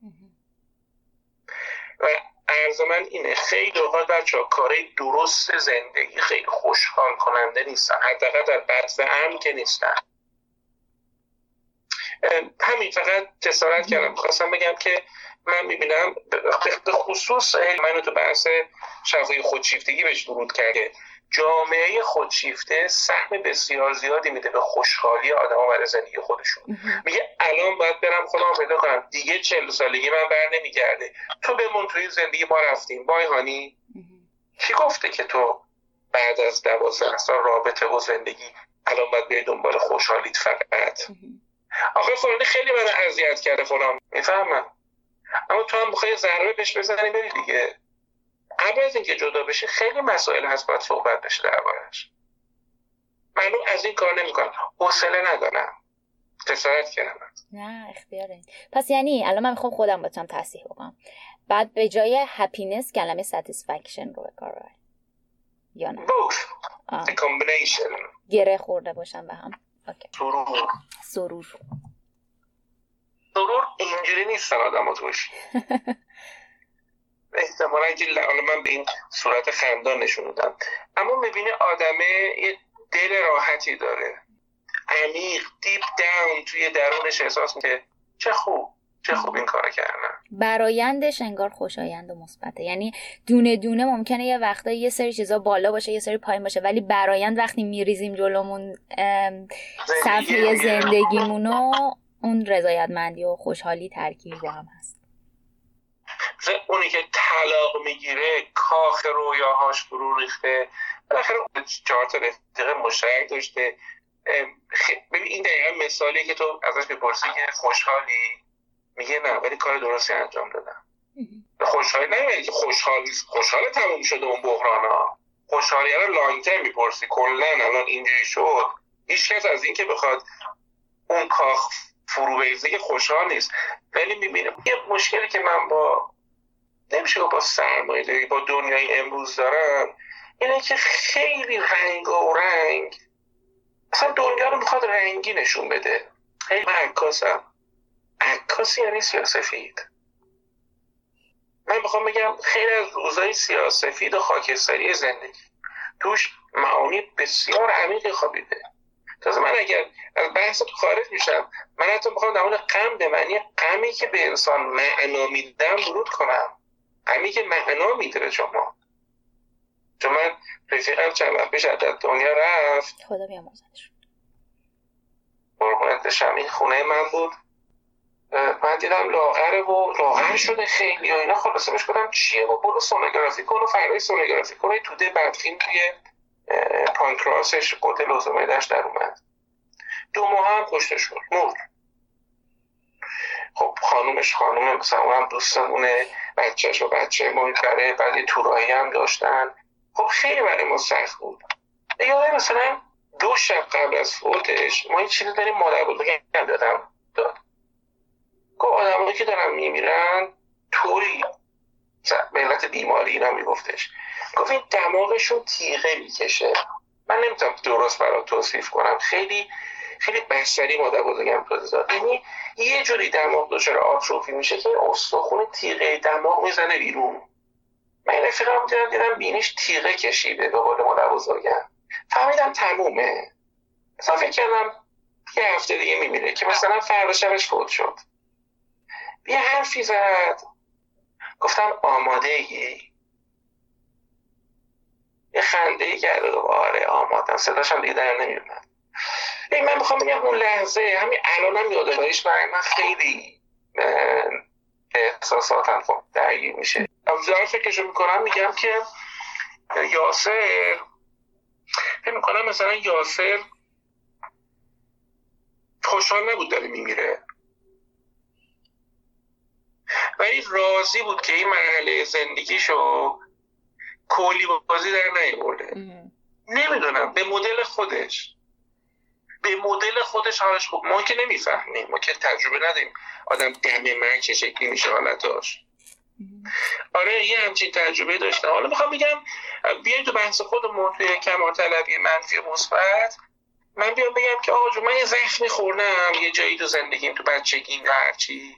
و عرض من اینه خیلی اوقات بچه ها کاری درست زندگی خیلی خوشحال کننده نیستن. حداقل در بحث امن که نیستن. همین فقط جسارت کردم. خواستم بگم که من می‌بینم به خصوص منو تو بحث شفای خودشیفتگی بهش ورود کرده جامعه خودشیفته سهم بسیار زیادی میده به خوشحالی آدما برای زندگی خودشون. میگه الان باید برم خودم پیدا کنم. دیگه چل سالگی من بر نمیگرده. تو بمون توی زندگی ما رفتیم. بای هانی. کی گفته که تو بعد از دوازده سال رابطه و زندگی الان باید بیای دنبال خوشحالیت فقط؟ آخه فلانی خیلی من اذیت کرده فلان. می‌فهمم. اما تو هم بخوای ضربه بهش بزنی بری دیگه. قبل از اینکه جدا بشه خیلی مسائل هست باید صحبت بشه دربارش من از این کار نمی‌کنم. حوصله ندارم. جسارت کردم. نه اختیاره پس یعنی الان من می‌خوام خودم باتم تصحیح بکنم بعد به جای happiness کلمه satisfaction رو به کار یا نه؟ گره خورده باشم به هم. سرور. سرور. سرور اینجوری نیستن آدم توش احتمالا حالا من به این صورت خندان نشونودم اما می‌بینی آدمه یه دل راحتی داره. عمیق دیپ داون توی درونش احساس می‌کنه چه خوب چه خوب این کار کردن. برایندش انگار خوشایند و مثبته. یعنی دونه دونه ممکنه یه وقتا یه سری چیزا بالا باشه یه سری پایین باشه ولی برایند وقتی میریزیم جلومون صفحه زندگیمونو اون رضایتمندی و خوشحالی ترکیب با هم هست. اونی که طلاق می‌گیره کاخ رویاهاش فرو ریخته. بالاخره چهار تا رفیق مشترک داشته. ببین این دقیقا مثالی که تو ازش بپرسی که خوشحالی؟ میگه نه ولی کار درستی انجام دادم. خوشحالی نه که خوشحال خوشحال تموم شده اون بحران ها خوشحالی رو لانگ می‌پرسی. کلا الان اینجوری شد. هیچ کس از اینکه بخواد اون کاخ فرو که خوشحال نیست. ولی می‌بینم یه مشکلی که من با نمیشه با سرمایه داری با دنیای امروز دارم اینه که خیلی رنگ و رنگ اصلا دنیا رو می‌خواد رنگی نشون بده. خیلی من عکاسم. عکاسی یعنی سیاسفید من می‌خوام بگم خیلی از روزای سیاسفید و خاکستری زندگی. توش معانی بسیار عمیقی خوابیده. تازه من اگر از بحث تو خارج میشم من حتی می‌خوام در مورد غم به معنی غمی که به انسان معنا میدم ورود کنم. غمی که معنا میده شما. چون من رفیقم چند وقت پیش از دنیا رفت. خدا بیامرزدش. قربونت این خونه من بود. من دیدم لاغره و لاغر شده خیلی و اینا. خلاصه بهش گفتم چیه و برو سونوگرافی کن و فرای سونوگرافی کن. و توده بدفین توی پانکراسش قده لوزومیدش در اومد. دو ماه هم پشتش شد. مرد. خب خانومش خانوم مثلا هم دوستمونه. بچهش و بچه محیطره بعد تورایی هم داشتن. خب خیلی برای ما سخت بود. یا مثلا دو شب قبل از فوتش ما این چیزی داریم مادر بزرگم دادم داد. گفت آدمایی که دارن میمیرن طوری. ملت بیماری اینا میگفتش. گفت این دماغشون تیغه می‌کشه. من نمی‌تونم درست برای توصیف کنم. خیلی خیلی بشری مادر بزرگم توضیح یعنی یه جوری دماغ دچار آتروفی میشه که استخون تیغه دماغ می‌زنه بیرون. من رفیقم دیدم دیدم بینیش تیغه کشیده به قول مادر بزرگم فهمیدم تمومه. مثلا فکر کردم یه هفته دیگه میمیره که مثلا فردا شبش فوت شد. یه حرفی زد. گفتم آماده ای یه خنده ای کرد. آره آمادم. صداشم دیگه در نمیومد این من می‌خوام بگم اون لحظه همین الانم یادگاریش برای من خیلی احساساتم خب درگیر میشه. ابزار فکرشو می‌کنم میگم که یاسر فکر می‌کنم مثلا یاسر خوشحال نبود داره میمیره. ولی راضی بود که این مرحله زندگیشو کلی بازی در نیورده نمی‌دونم به مدل خودش. به مدل خودش حالش خوب. ما که نمی‌فهمیم. ما که تجربه نداریم آدم دم من چه شکلی میشه حالتاش. آره یه همچین تجربه داشتم. حالا می‌خوام بگم بیایم تو بحث خودمون توی کمال طلبی منفی مثبت. من بیام بگم که آقا من یه زخمی خوردم. یه جایی تو زندگیم تو بچگیم یا هرچی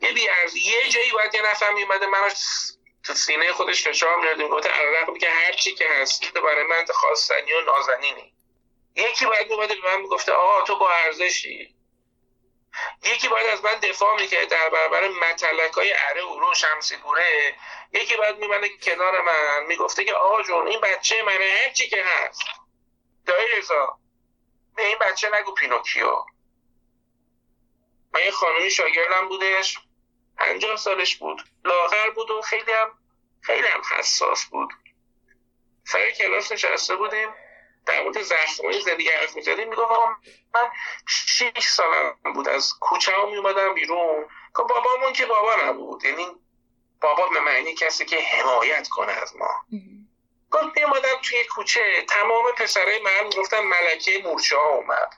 یه بیارزی. یه جایی باید یه نفر میومده من تو سینه خودش فشار میاد می‌گفته علاوه که هر چی که هستی تو برای من خواستنی و نازنینی. یکی باید میومده به من می‌گفته آقا تو با ارزشی. یکی باید از من دفاع می‌کرد در برابر متلک های اره اورو شمسی پوره یکی باید میمنه کنار من می‌گفته که آقا جون این بچه منه هر چی که هست. دایی رضا به این بچه نگو پینوکیو. من یه خانومی شاگردم بودش پنجاه سالش بود. لاغر بود و خیلی هم خیلی هم حساس بود. سر کلاس نشسته بودیم. در مورد زخمای زندگی حرف می‌زدیم می‌گفت آقا من شیش سالم بود از کوچه ها میومدم بیرون. که بابامون که بابا نبود یعنی بابا به معنی کسی که حمایت کنه از ما. گفت میومدم توی کوچه تمام پسرای من گفتم ملکه مورچه ها اومد.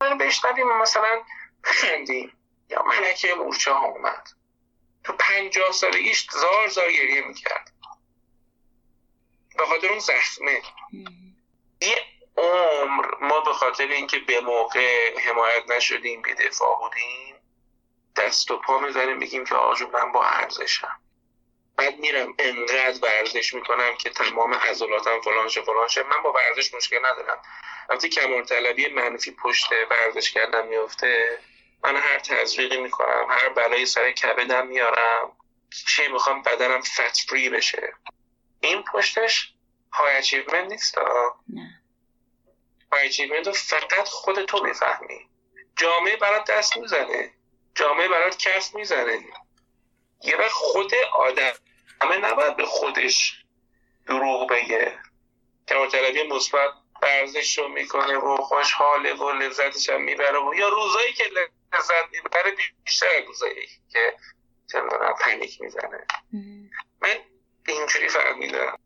من بشنویم مثلا خندیم. یا ملکه مورچه ها اومد. تو پنجاه سالگیش زار زار گریه می‌کرد. به خاطر اون زخمه. یه عمر ما به خاطر اینکه به موقع حمایت نشدیم به دفاع بودیم دست و پا می‌زنیم میگیم که آجو من با ارزشم. بعد میرم انقدر ورزش می‌کنم که تمام عضلاتم فلان شه فلان شه. من با ورزش مشکل ندارم. وقتی کمال طلبی منفی پشت ورزش کردن میفته من هر تزریقی می‌کنم هر بلایی سر کبدم میارم چه می‌خوام بدنم فت فری بشه. این پشتش high achievement نیست high achievement رو فقط خود تو می‌فهمی. جامعه برات دست می‌زنه. جامعه برات کف می‌زنه. یه وقت خود آدم همه نباید به خودش دروغ بگه. که مثبت ورزش رو می‌کنه و خوشحاله و لذتش هم می‌بره و یا روزایی که لذت می‌بره بیشتر روزایی که چندان panic می‌زنه. من اینجوری فهمیدم.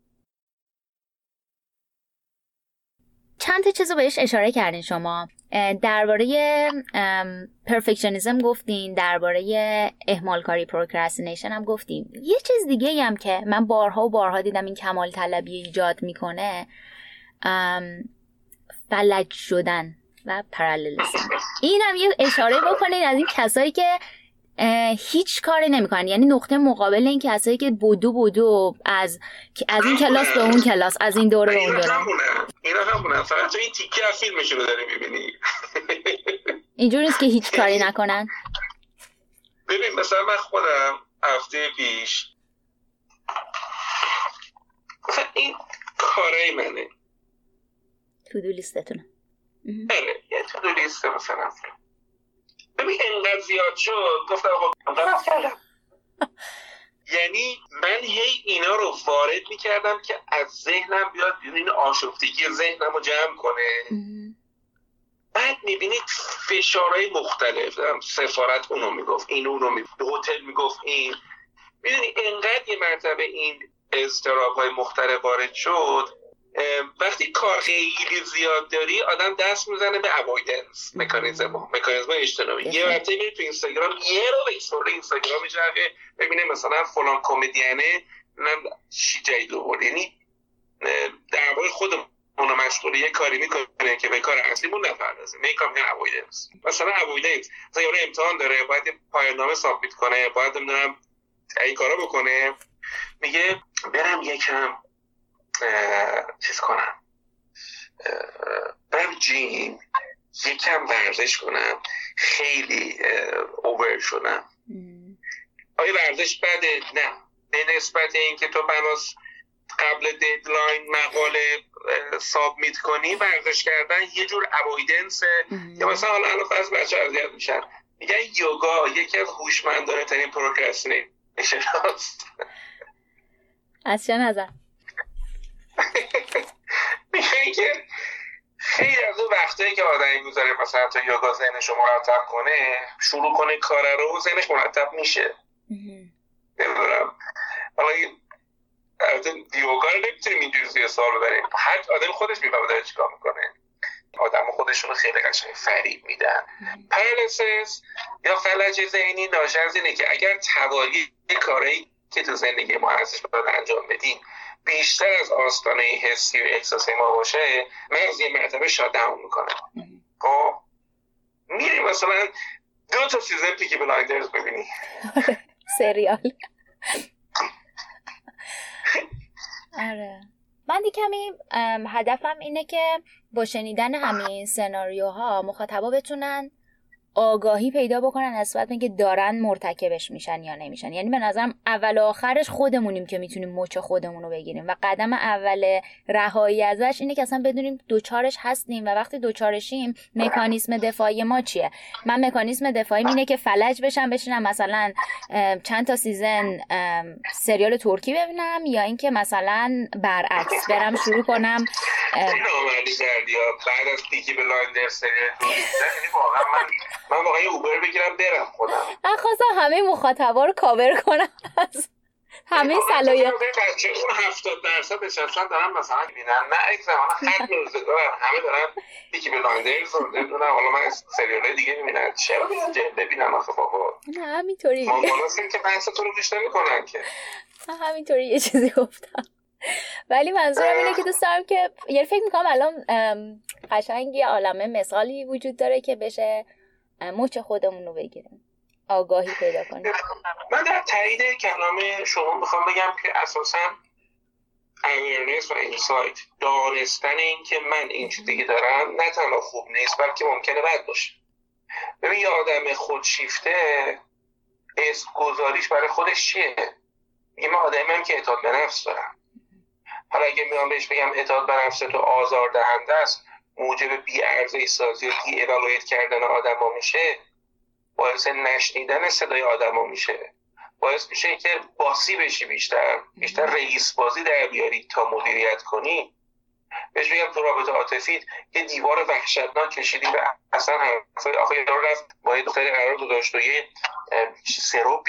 چند تا چیز بهش اشاره کردین شما. درباره perfectionism گفتین درباره اهمال کاری procrastination هم گفتیم یه چیز دیگه هم که من بارها و بارها دیدم این کمال طلبی ایجاد می‌کنه فلج شدن و paralysis این هم یه اشاره بکنین از این کسایی که هیچ کاری نمی‌کنن. یعنی نقطه مقابل این کسایی که بودو بودو از از این کلاس به اون کلاس از این دوره به اون دوره اینا همونه. فقط این تیکه از فیلمشو رو داری می‌بینی. اینجور نیست که هیچ کاری نکنن. ببین مثلا من خودم هفته پیش مثلا این کارای منه. تو دو لیستتونه بله یه تو دو لیست مثلا. ببین انقدر زیاد شد گفتم آقا کردم یعنی من هی اینا رو وارد می‌کردم که از ذهنم بیاد این آشفتگی ذهنم رو جمع کنه. بعد می‌بینید فشارهای مختلف. سفارت اونو می‌گفت این اونو می‌گفت هتل می‌گفت این. می‌دونی انقدر یه مرتبه این اضطراب های مختلف وارد شد وقتی کار خیلی زیاد داری آدم دست می‌زنه به اوایدنس مکانیزم مکانیزم اجتنابی یه وقتی میری تو اینستاگرام یه رو به اینستاگرام اینستاگرام میجوه ببینه مثلا فلان کمدینه نم چی جدید آورد. یعنی در واقع خودمون مشغول یه کاری می‌کنه که به کار اصلیمون نپردازه. میکام که اوایدنس مثلا اوایدنس مثلا یارو امتحان داره باید پایان نامه سابمیت کنه باید نمی‌دونم این کارا بکنه. میگه برم یکم چیز کنم. برم gym. یکم ورزش کنم. خیلی over شدم. آیا ورزش بده؟ نه. به نسبت اینکه تو بناس قبل deadline مقاله submit کنی ورزش کردن یه جور avoidance یا مثلا حالا الان فرض بچه اذیت میشن میگن یوگا یکی از هوشمندانه ترین procrastination هاست. از چه نظر؟ میگه که خیلی از اون وقتایی که آدمی می‌ذاره مثلا تا یوگا ذهنش رو مرتب کنه شروع کنه کار رو ذهنش مرتب میشه. نمی‌دونم. حالا البته یوگا رو نمی‌تونیم اینجوری زیر سوال ببریم هر آدم خودش می‌فهمه داره چیکار می‌کنه. آدم خودشون خیلی قشنگ فریب میدن. پرالسیس یا فلج ذهنی ناشی از اینه که اگر توالی کارهایی که تو زندگی ما هستش باید انجام بدیم. بیشتر از آستانه حسی و احساسی ما باشه مغز یه مرتبه shut down می‌کنه. خب؟ میری مثلا دو تا season Peaky Blinders ببینی. سریال. آره. من دی کمی هدفم اینه که با شنیدن همین سناریوها مخاطبا بتونن آگاهی پیدا بکنن نسبت به اینکه دارن مرتکبش میشن یا نمیشن. یعنی به نظرم اول آخرش خودمونیم که می‌تونیم مچ خودمون رو بگیریم و قدم اول رهایی ازش اینه که اصلا بدونیم دوچارش هستیم و وقتی دوچارشیم مکانیسم دفاعی ما چیه؟ من مکانیسم دفاعی اینه که فلج بشم بشینم مثلا چند تا season سریال ترکی ببینم یا اینکه مثلا برعکس برم شروع کنم بعد از پیکی واقعا من من واقعا اوبر بگیرم برم خودم. من خواستم همه مخاطبا رو کاور کنم. همه صلاحیت. بچه اون 70 درصد نشستن دارن مثلا می‌بینن. نه یک زمان خط روزگارن همه دارن پیکی بلایندرز رو نمی‌دونم. حالا من سریال دیگه می‌بینن چرا بیان ببینن آخه بابا؟ نه همینطوری. ماماناست که بحث تو رو گوش نمی‌کنن که. همینطوری یه چیزی گفتم. ولی منظورم اینه که دوست دارم که یه فکر می‌کنم الان قشنگ یه عالمه مثالی وجود داره که بشه مچ خودمون رو بگیریم. آگاهی پیدا کنیم. من در تایید کلام شما می‌خوام بگم که اساسا اویرنس و اینسایت دانستن این که من این چیزی دارم نه تنها خوب نیست بلکه ممکنه بد باشه. ببین یه آدم خودشیفته اسم گذاریش برای خودش چیه؟ میگه من آدمی هم که اعتاد به نفس دارم. حالا اگه میام بهش بگم اعتاد به نفس تو آزار دهنده است موجب بی ارزه سازی و اولویت کردن آدما میشه باعث نشنیدن صدای آدما میشه. باعث میشه که باسی بشی بیشتر بیشتر رئیس بازی در بیاری تا مدیریت کنی. بهش بگم تو رابطه عاطفیت یه دیوار وحشتناک کشیدی و اصلا حرف. آخه یارو رفت با یه دختری قرار گذاشت و یه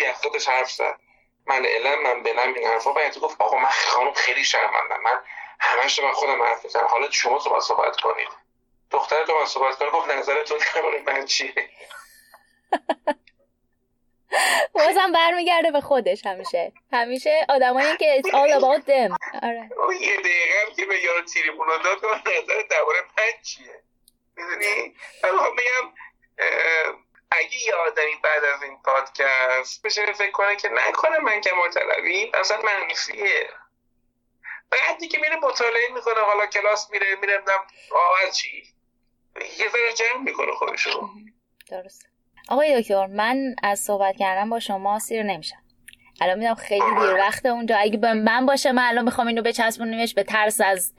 از خودش حرف زد. من علم من بلم این حرفا. باید گفت آقا من خانم خیلی شرمندم من همش من خودم حرف بزنم حالا شما صحبت صحبت کنید. دختر تو من صحبت کنه گفت نظرتون درباره من چیه؟ بازم برمیگرده به خودش همیشه. همیشه آدمایی که it's all about them. آره. یه دقیقه که به یارو تیریبونو داد نظر درباره من چیه؟ می‌دونی؟ الان میگم اگه یه آدمی بعد از این پادکست بشه فکر کنه که نکنه من که طلبی اصلا منفیه بعدی که میره مطالعه می‌کنه حالا کلاس میره میره آواز چی؟ یه ذره جمع می‌کنه خودشو درست آقای دکتر من از صحبت کردن با شما سیر نمیشم. الان می‌دونم خیلی دیر وقت اونجا. اگه به من باشه من الان می‌خوام اینو بچسبونیمش به ترس از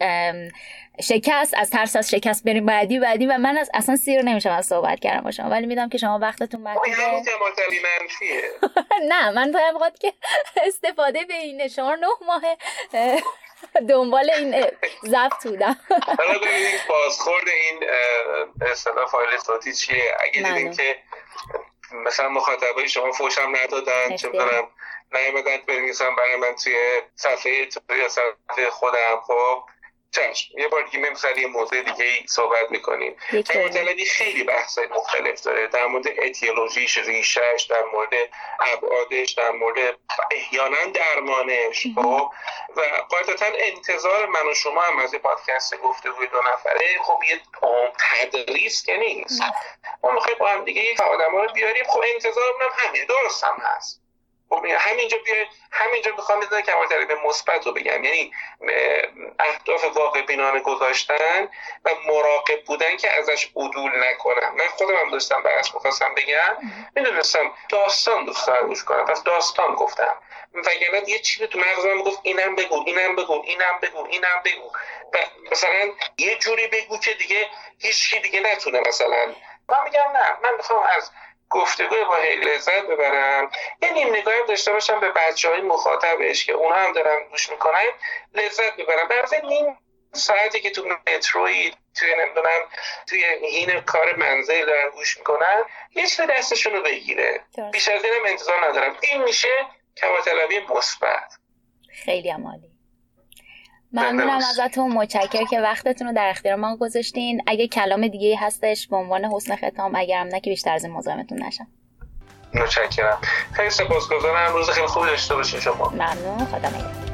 شکست از ترس از شکست بریم بعدی بعدی. و من از اصلا سیر نمیشم از صحبت کردم با شما. ولی می‌دونم که شما وقتتون محدوده نه من باید که استفاده به این شما نه ماه. دنبال این ضبط بودم. حالا ببینید بازخورد این اصطلاح فایل صوتی چیه؟ اگه دیدین که مثلا مخاطبای شما فوشم ندادن چه می‌دونم نیومدن بنویسن برای من توی صفحه توی صفحه خودم خب؟ چشم یه بار دیگه میمسر یه موضوع دیگه ای صحبت می‌کنیم. طلبی خیلی بحث مختلف داره در مورد اتیولوژیش ریشش در مورد ابعادش در مورد احیانا درمانش خب؟ و قاعدتا انتظار من و شما هم از پادکست گفته روی دو نفره. خب یه تدریس که نیست. ما می‌خوایم با هم دیگه یک آدم رو بیاریم. خب انتظارمون هم همین درست هم هست. همینجا بیا همینجا می‌خوام که کمال به مثبت رو بگم. یعنی اهداف واقع بینانه گذاشتن و مراقب بودن که ازش عدول نکنم. من خودم هم داشتم بحث می‌خواستم بگم. می‌دونستم داستان دوست دارم گوش کنم. پس داستان گفتم. وگرنه یه چیزی تو مغزم گفت اینم بگو اینم بگو اینم بگو اینم بگو. و مثلا یه جوری بگو که دیگه هیچ دیگه نتونه مثلا. من میگم نه من می‌خوام از گفتگوی با لذت ببرم. یه نیم نگاهی داشته باشم به بچه های مخاطبش که اونا هم دارن گوش می‌کنن لذت ببرم. برای نیم ساعتی که تو متروی توی نمی‌دونم توی هین کار منزل دارن گوش می‌کنن یه چیز دستشون رو بگیره. بیش از اینم انتظار ندارم. این میشه کماتلبی مثبت. خیلی عمالی ممنونم ازتون. متشکر که وقتتون رو در اختیار ما گذاشتین. اگه کلام دیگه هستش به عنوان حسن ختام اگرم نه که بیشتر از این مزاحمتون نشم. متشکرم. خیلی سپاسگزارم. روز خیلی خوبی داشته باشین شما. ممنون. خدا نگهدار.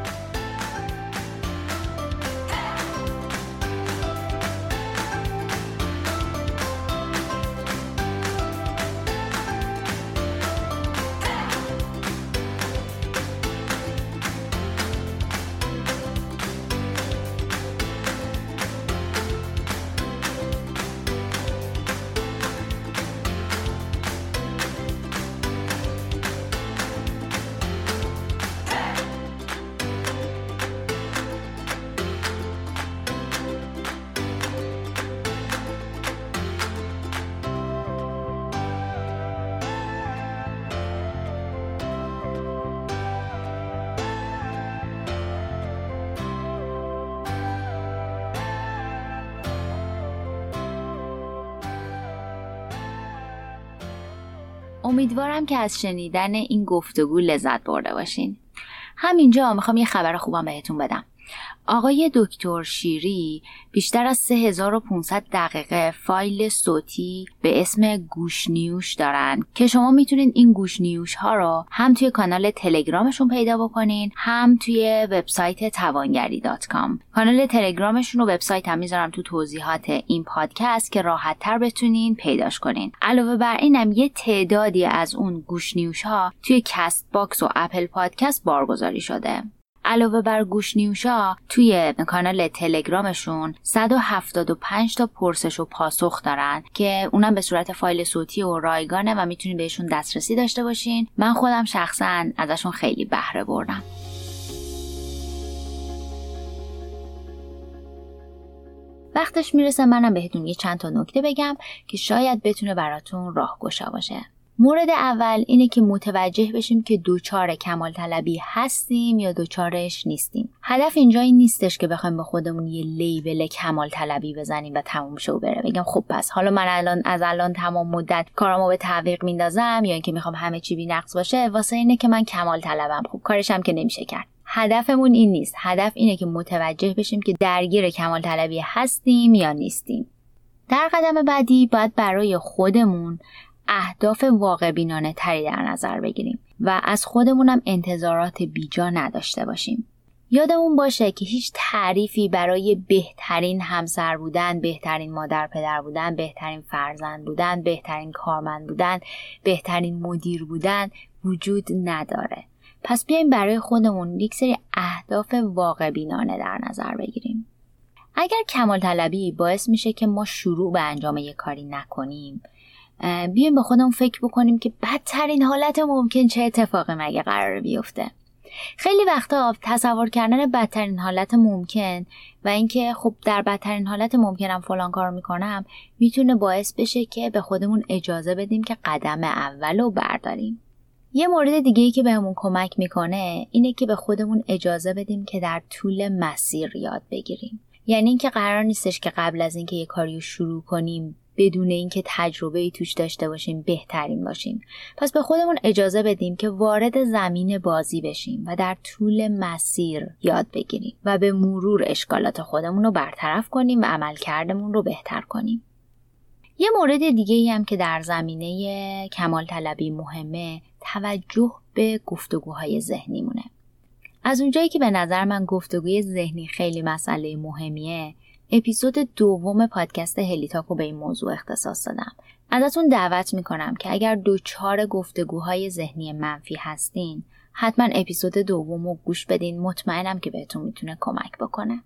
که از شنیدن این گفتگو لذت برده باشین. همینجا می‌خوام یه خبر خوبم بهتون بدم. آقای دکتر شیری بیشتر از 3500 دقیقه فایل صوتی به اسم گوش نیوش دارن که شما می‌تونید این گوش نیوش ها رو هم توی کانال تلگرامشون پیدا بکنین هم توی وبسایت توانگری. کانال تلگرامشون و وبسایت هم می‌ذارم تو توضیحات این پادکست که راحت تر بتونین پیداش کنین علاوه بر اینم یه تعدادی از اون گوش نیوش ها توی Castbox و Apple Podcast بارگذاری شده علاوه بر گوش نیوشا توی کانال تلگرامشون 175 تا پرسش و پاسخ دارن که اونم به صورت فایل صوتی و رایگانه و می‌تونید بهشون دسترسی داشته باشین. من خودم شخصا ازشون خیلی بهره بردم. وقتش می‌رسه منم بهتون یه چند تا نکته بگم که شاید بتونه براتون راهگشا باشه. مورد اول اینه که متوجه بشیم که دوچار کمال طلبی هستیم یا دوچارش نیستیم. هدف اینجا این نیستش که بخوایم به خودمون یه لیبل کمال طلبی بزنیم و تموم شو بره. بگم خب پس حالا من الان از الان تمام مدت کارامو به تعویق میندازم یا اینکه می‌خوام همه چی بی نقص باشه واسه اینه که من کمال طلبم خب کارشم که نمیشه کرد. هدفمون این نیست. هدف اینه که متوجه بشیم که درگیر کمال طلبی هستیم یا نیستیم. در قدم بعدی باید برای خودمون اهداف واقع بینانه تری در نظر بگیریم و از خودمونم انتظارات بیجا نداشته باشیم. یادمون باشه که هیچ تعریفی برای بهترین همسر بودن، بهترین مادر پدر بودن، بهترین فرزند بودن، بهترین کارمند بودن، بهترین مدیر بودن وجود نداره. پس بیایم برای خودمون یک سری اهداف واقع بینانه در نظر بگیریم. اگر کمال طلبی باعث میشه که ما شروع به انجام یک کاری نکنیم بیایم به خودمون فکر بکنیم که بدترین حالت ممکن چه اتفاقی مگه قرار بیفته. خیلی وقتا تصور کردن بدترین حالت ممکن و اینکه خب در بدترین حالت ممکنم فلان کار می‌کنم می‌تونه باعث بشه که به خودمون اجازه بدیم که قدم اول رو برداریم. یه مورد دیگه ای که بهمون کمک می‌کنه اینه که به خودمون اجازه بدیم که در طول مسیر یاد بگیریم. یعنی اینکه قرار نیستش که قبل از اینکه یه کاری رو شروع کنیم بدون اینکه تجربه ای توش داشته باشیم بهترین باشیم. پس به خودمون اجازه بدیم که وارد زمین بازی بشیم و در طول مسیر یاد بگیریم و به مرور اشکالات خودمون رو برطرف کنیم و عملکردمون رو بهتر کنیم. یه مورد دیگه ای هم که در زمینه کمال طلبی مهمه توجه به گفتگوهای ذهنیمونه. از اونجایی که به نظر من گفتگوی ذهنی خیلی مسئله مهمیه اپیزود دوم پادکست هلیتاکو به این موضوع اختصاص دادم. ازتون دعوت می‌کنم که اگر دوچار گفتگوهای ذهنی منفی هستین حتما اپیزود دوم رو گوش بدین. مطمئنم که بهتون می‌تونه کمک بکنه.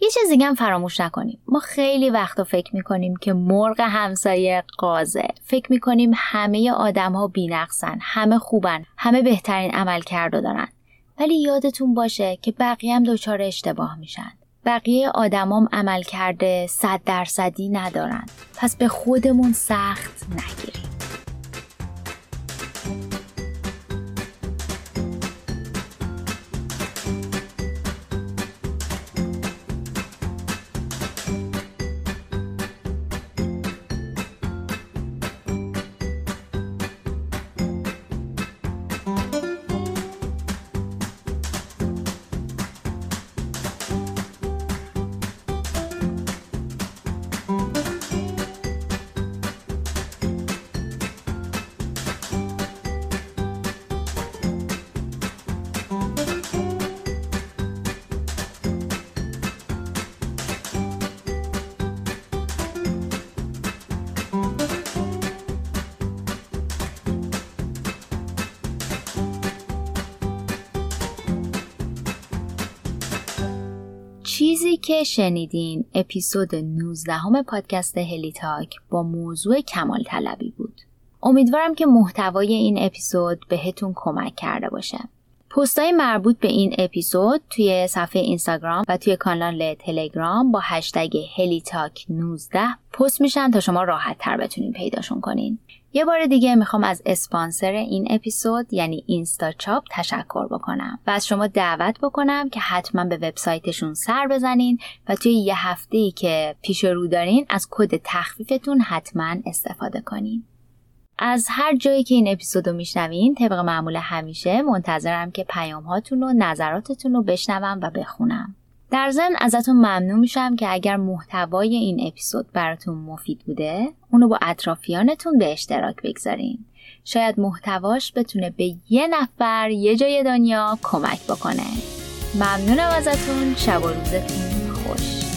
یه چیز دیگه هم فراموش نکنیم. ما خیلی وقتا فکر می‌کنیم که مرغ همسایه قازه. فکر می‌کنیم همه آدم ها بینقصن همه خوبن همه بهترین عمل کرده دارن. ولی یادتون باشه که بقیه هم دچار اشتباه میشن. بقیه آدمام عمل کرده صد درصدی ندارن. پس به خودمون سخت نگیریم. چیزی که شنیدین اپیزود 19 همه پادکست هلی تاک با موضوع کمال طلبی بود. امیدوارم که محتوای این اپیزود بهتون کمک کرده باشه. پستای مربوط به این اپیزود توی صفحه اینستاگرام و توی کانال تلگرام با هشتگ هلی تاک 19 پست میشن تا شما راحت تر بتونین پیداشون کنین. یه بار دیگه می‌خوام از اسپانسر این اپیزود یعنی اینستا چاپ تشکر بکنم و از شما دعوت بکنم که حتما به وبسایتشون سر بزنین و توی یه هفته ای که پیش رو دارین از کد تخفیفتون حتما استفاده کنین. از هر جایی که این اپیزودو میشنوین طبق معمول همیشه منتظرم که پیام هاتون و نظراتتون رو بشنوم و بخونم. در ضمن ازتون ممنون میشم که اگر محتوای این اپیزود براتون مفید بوده اونو با اطرافیانتون به اشتراک بگذارین. شاید محتواش بتونه به یه نفر یه جای دنیا کمک بکنه. ممنونم ازتون. شب و روزتون خوش.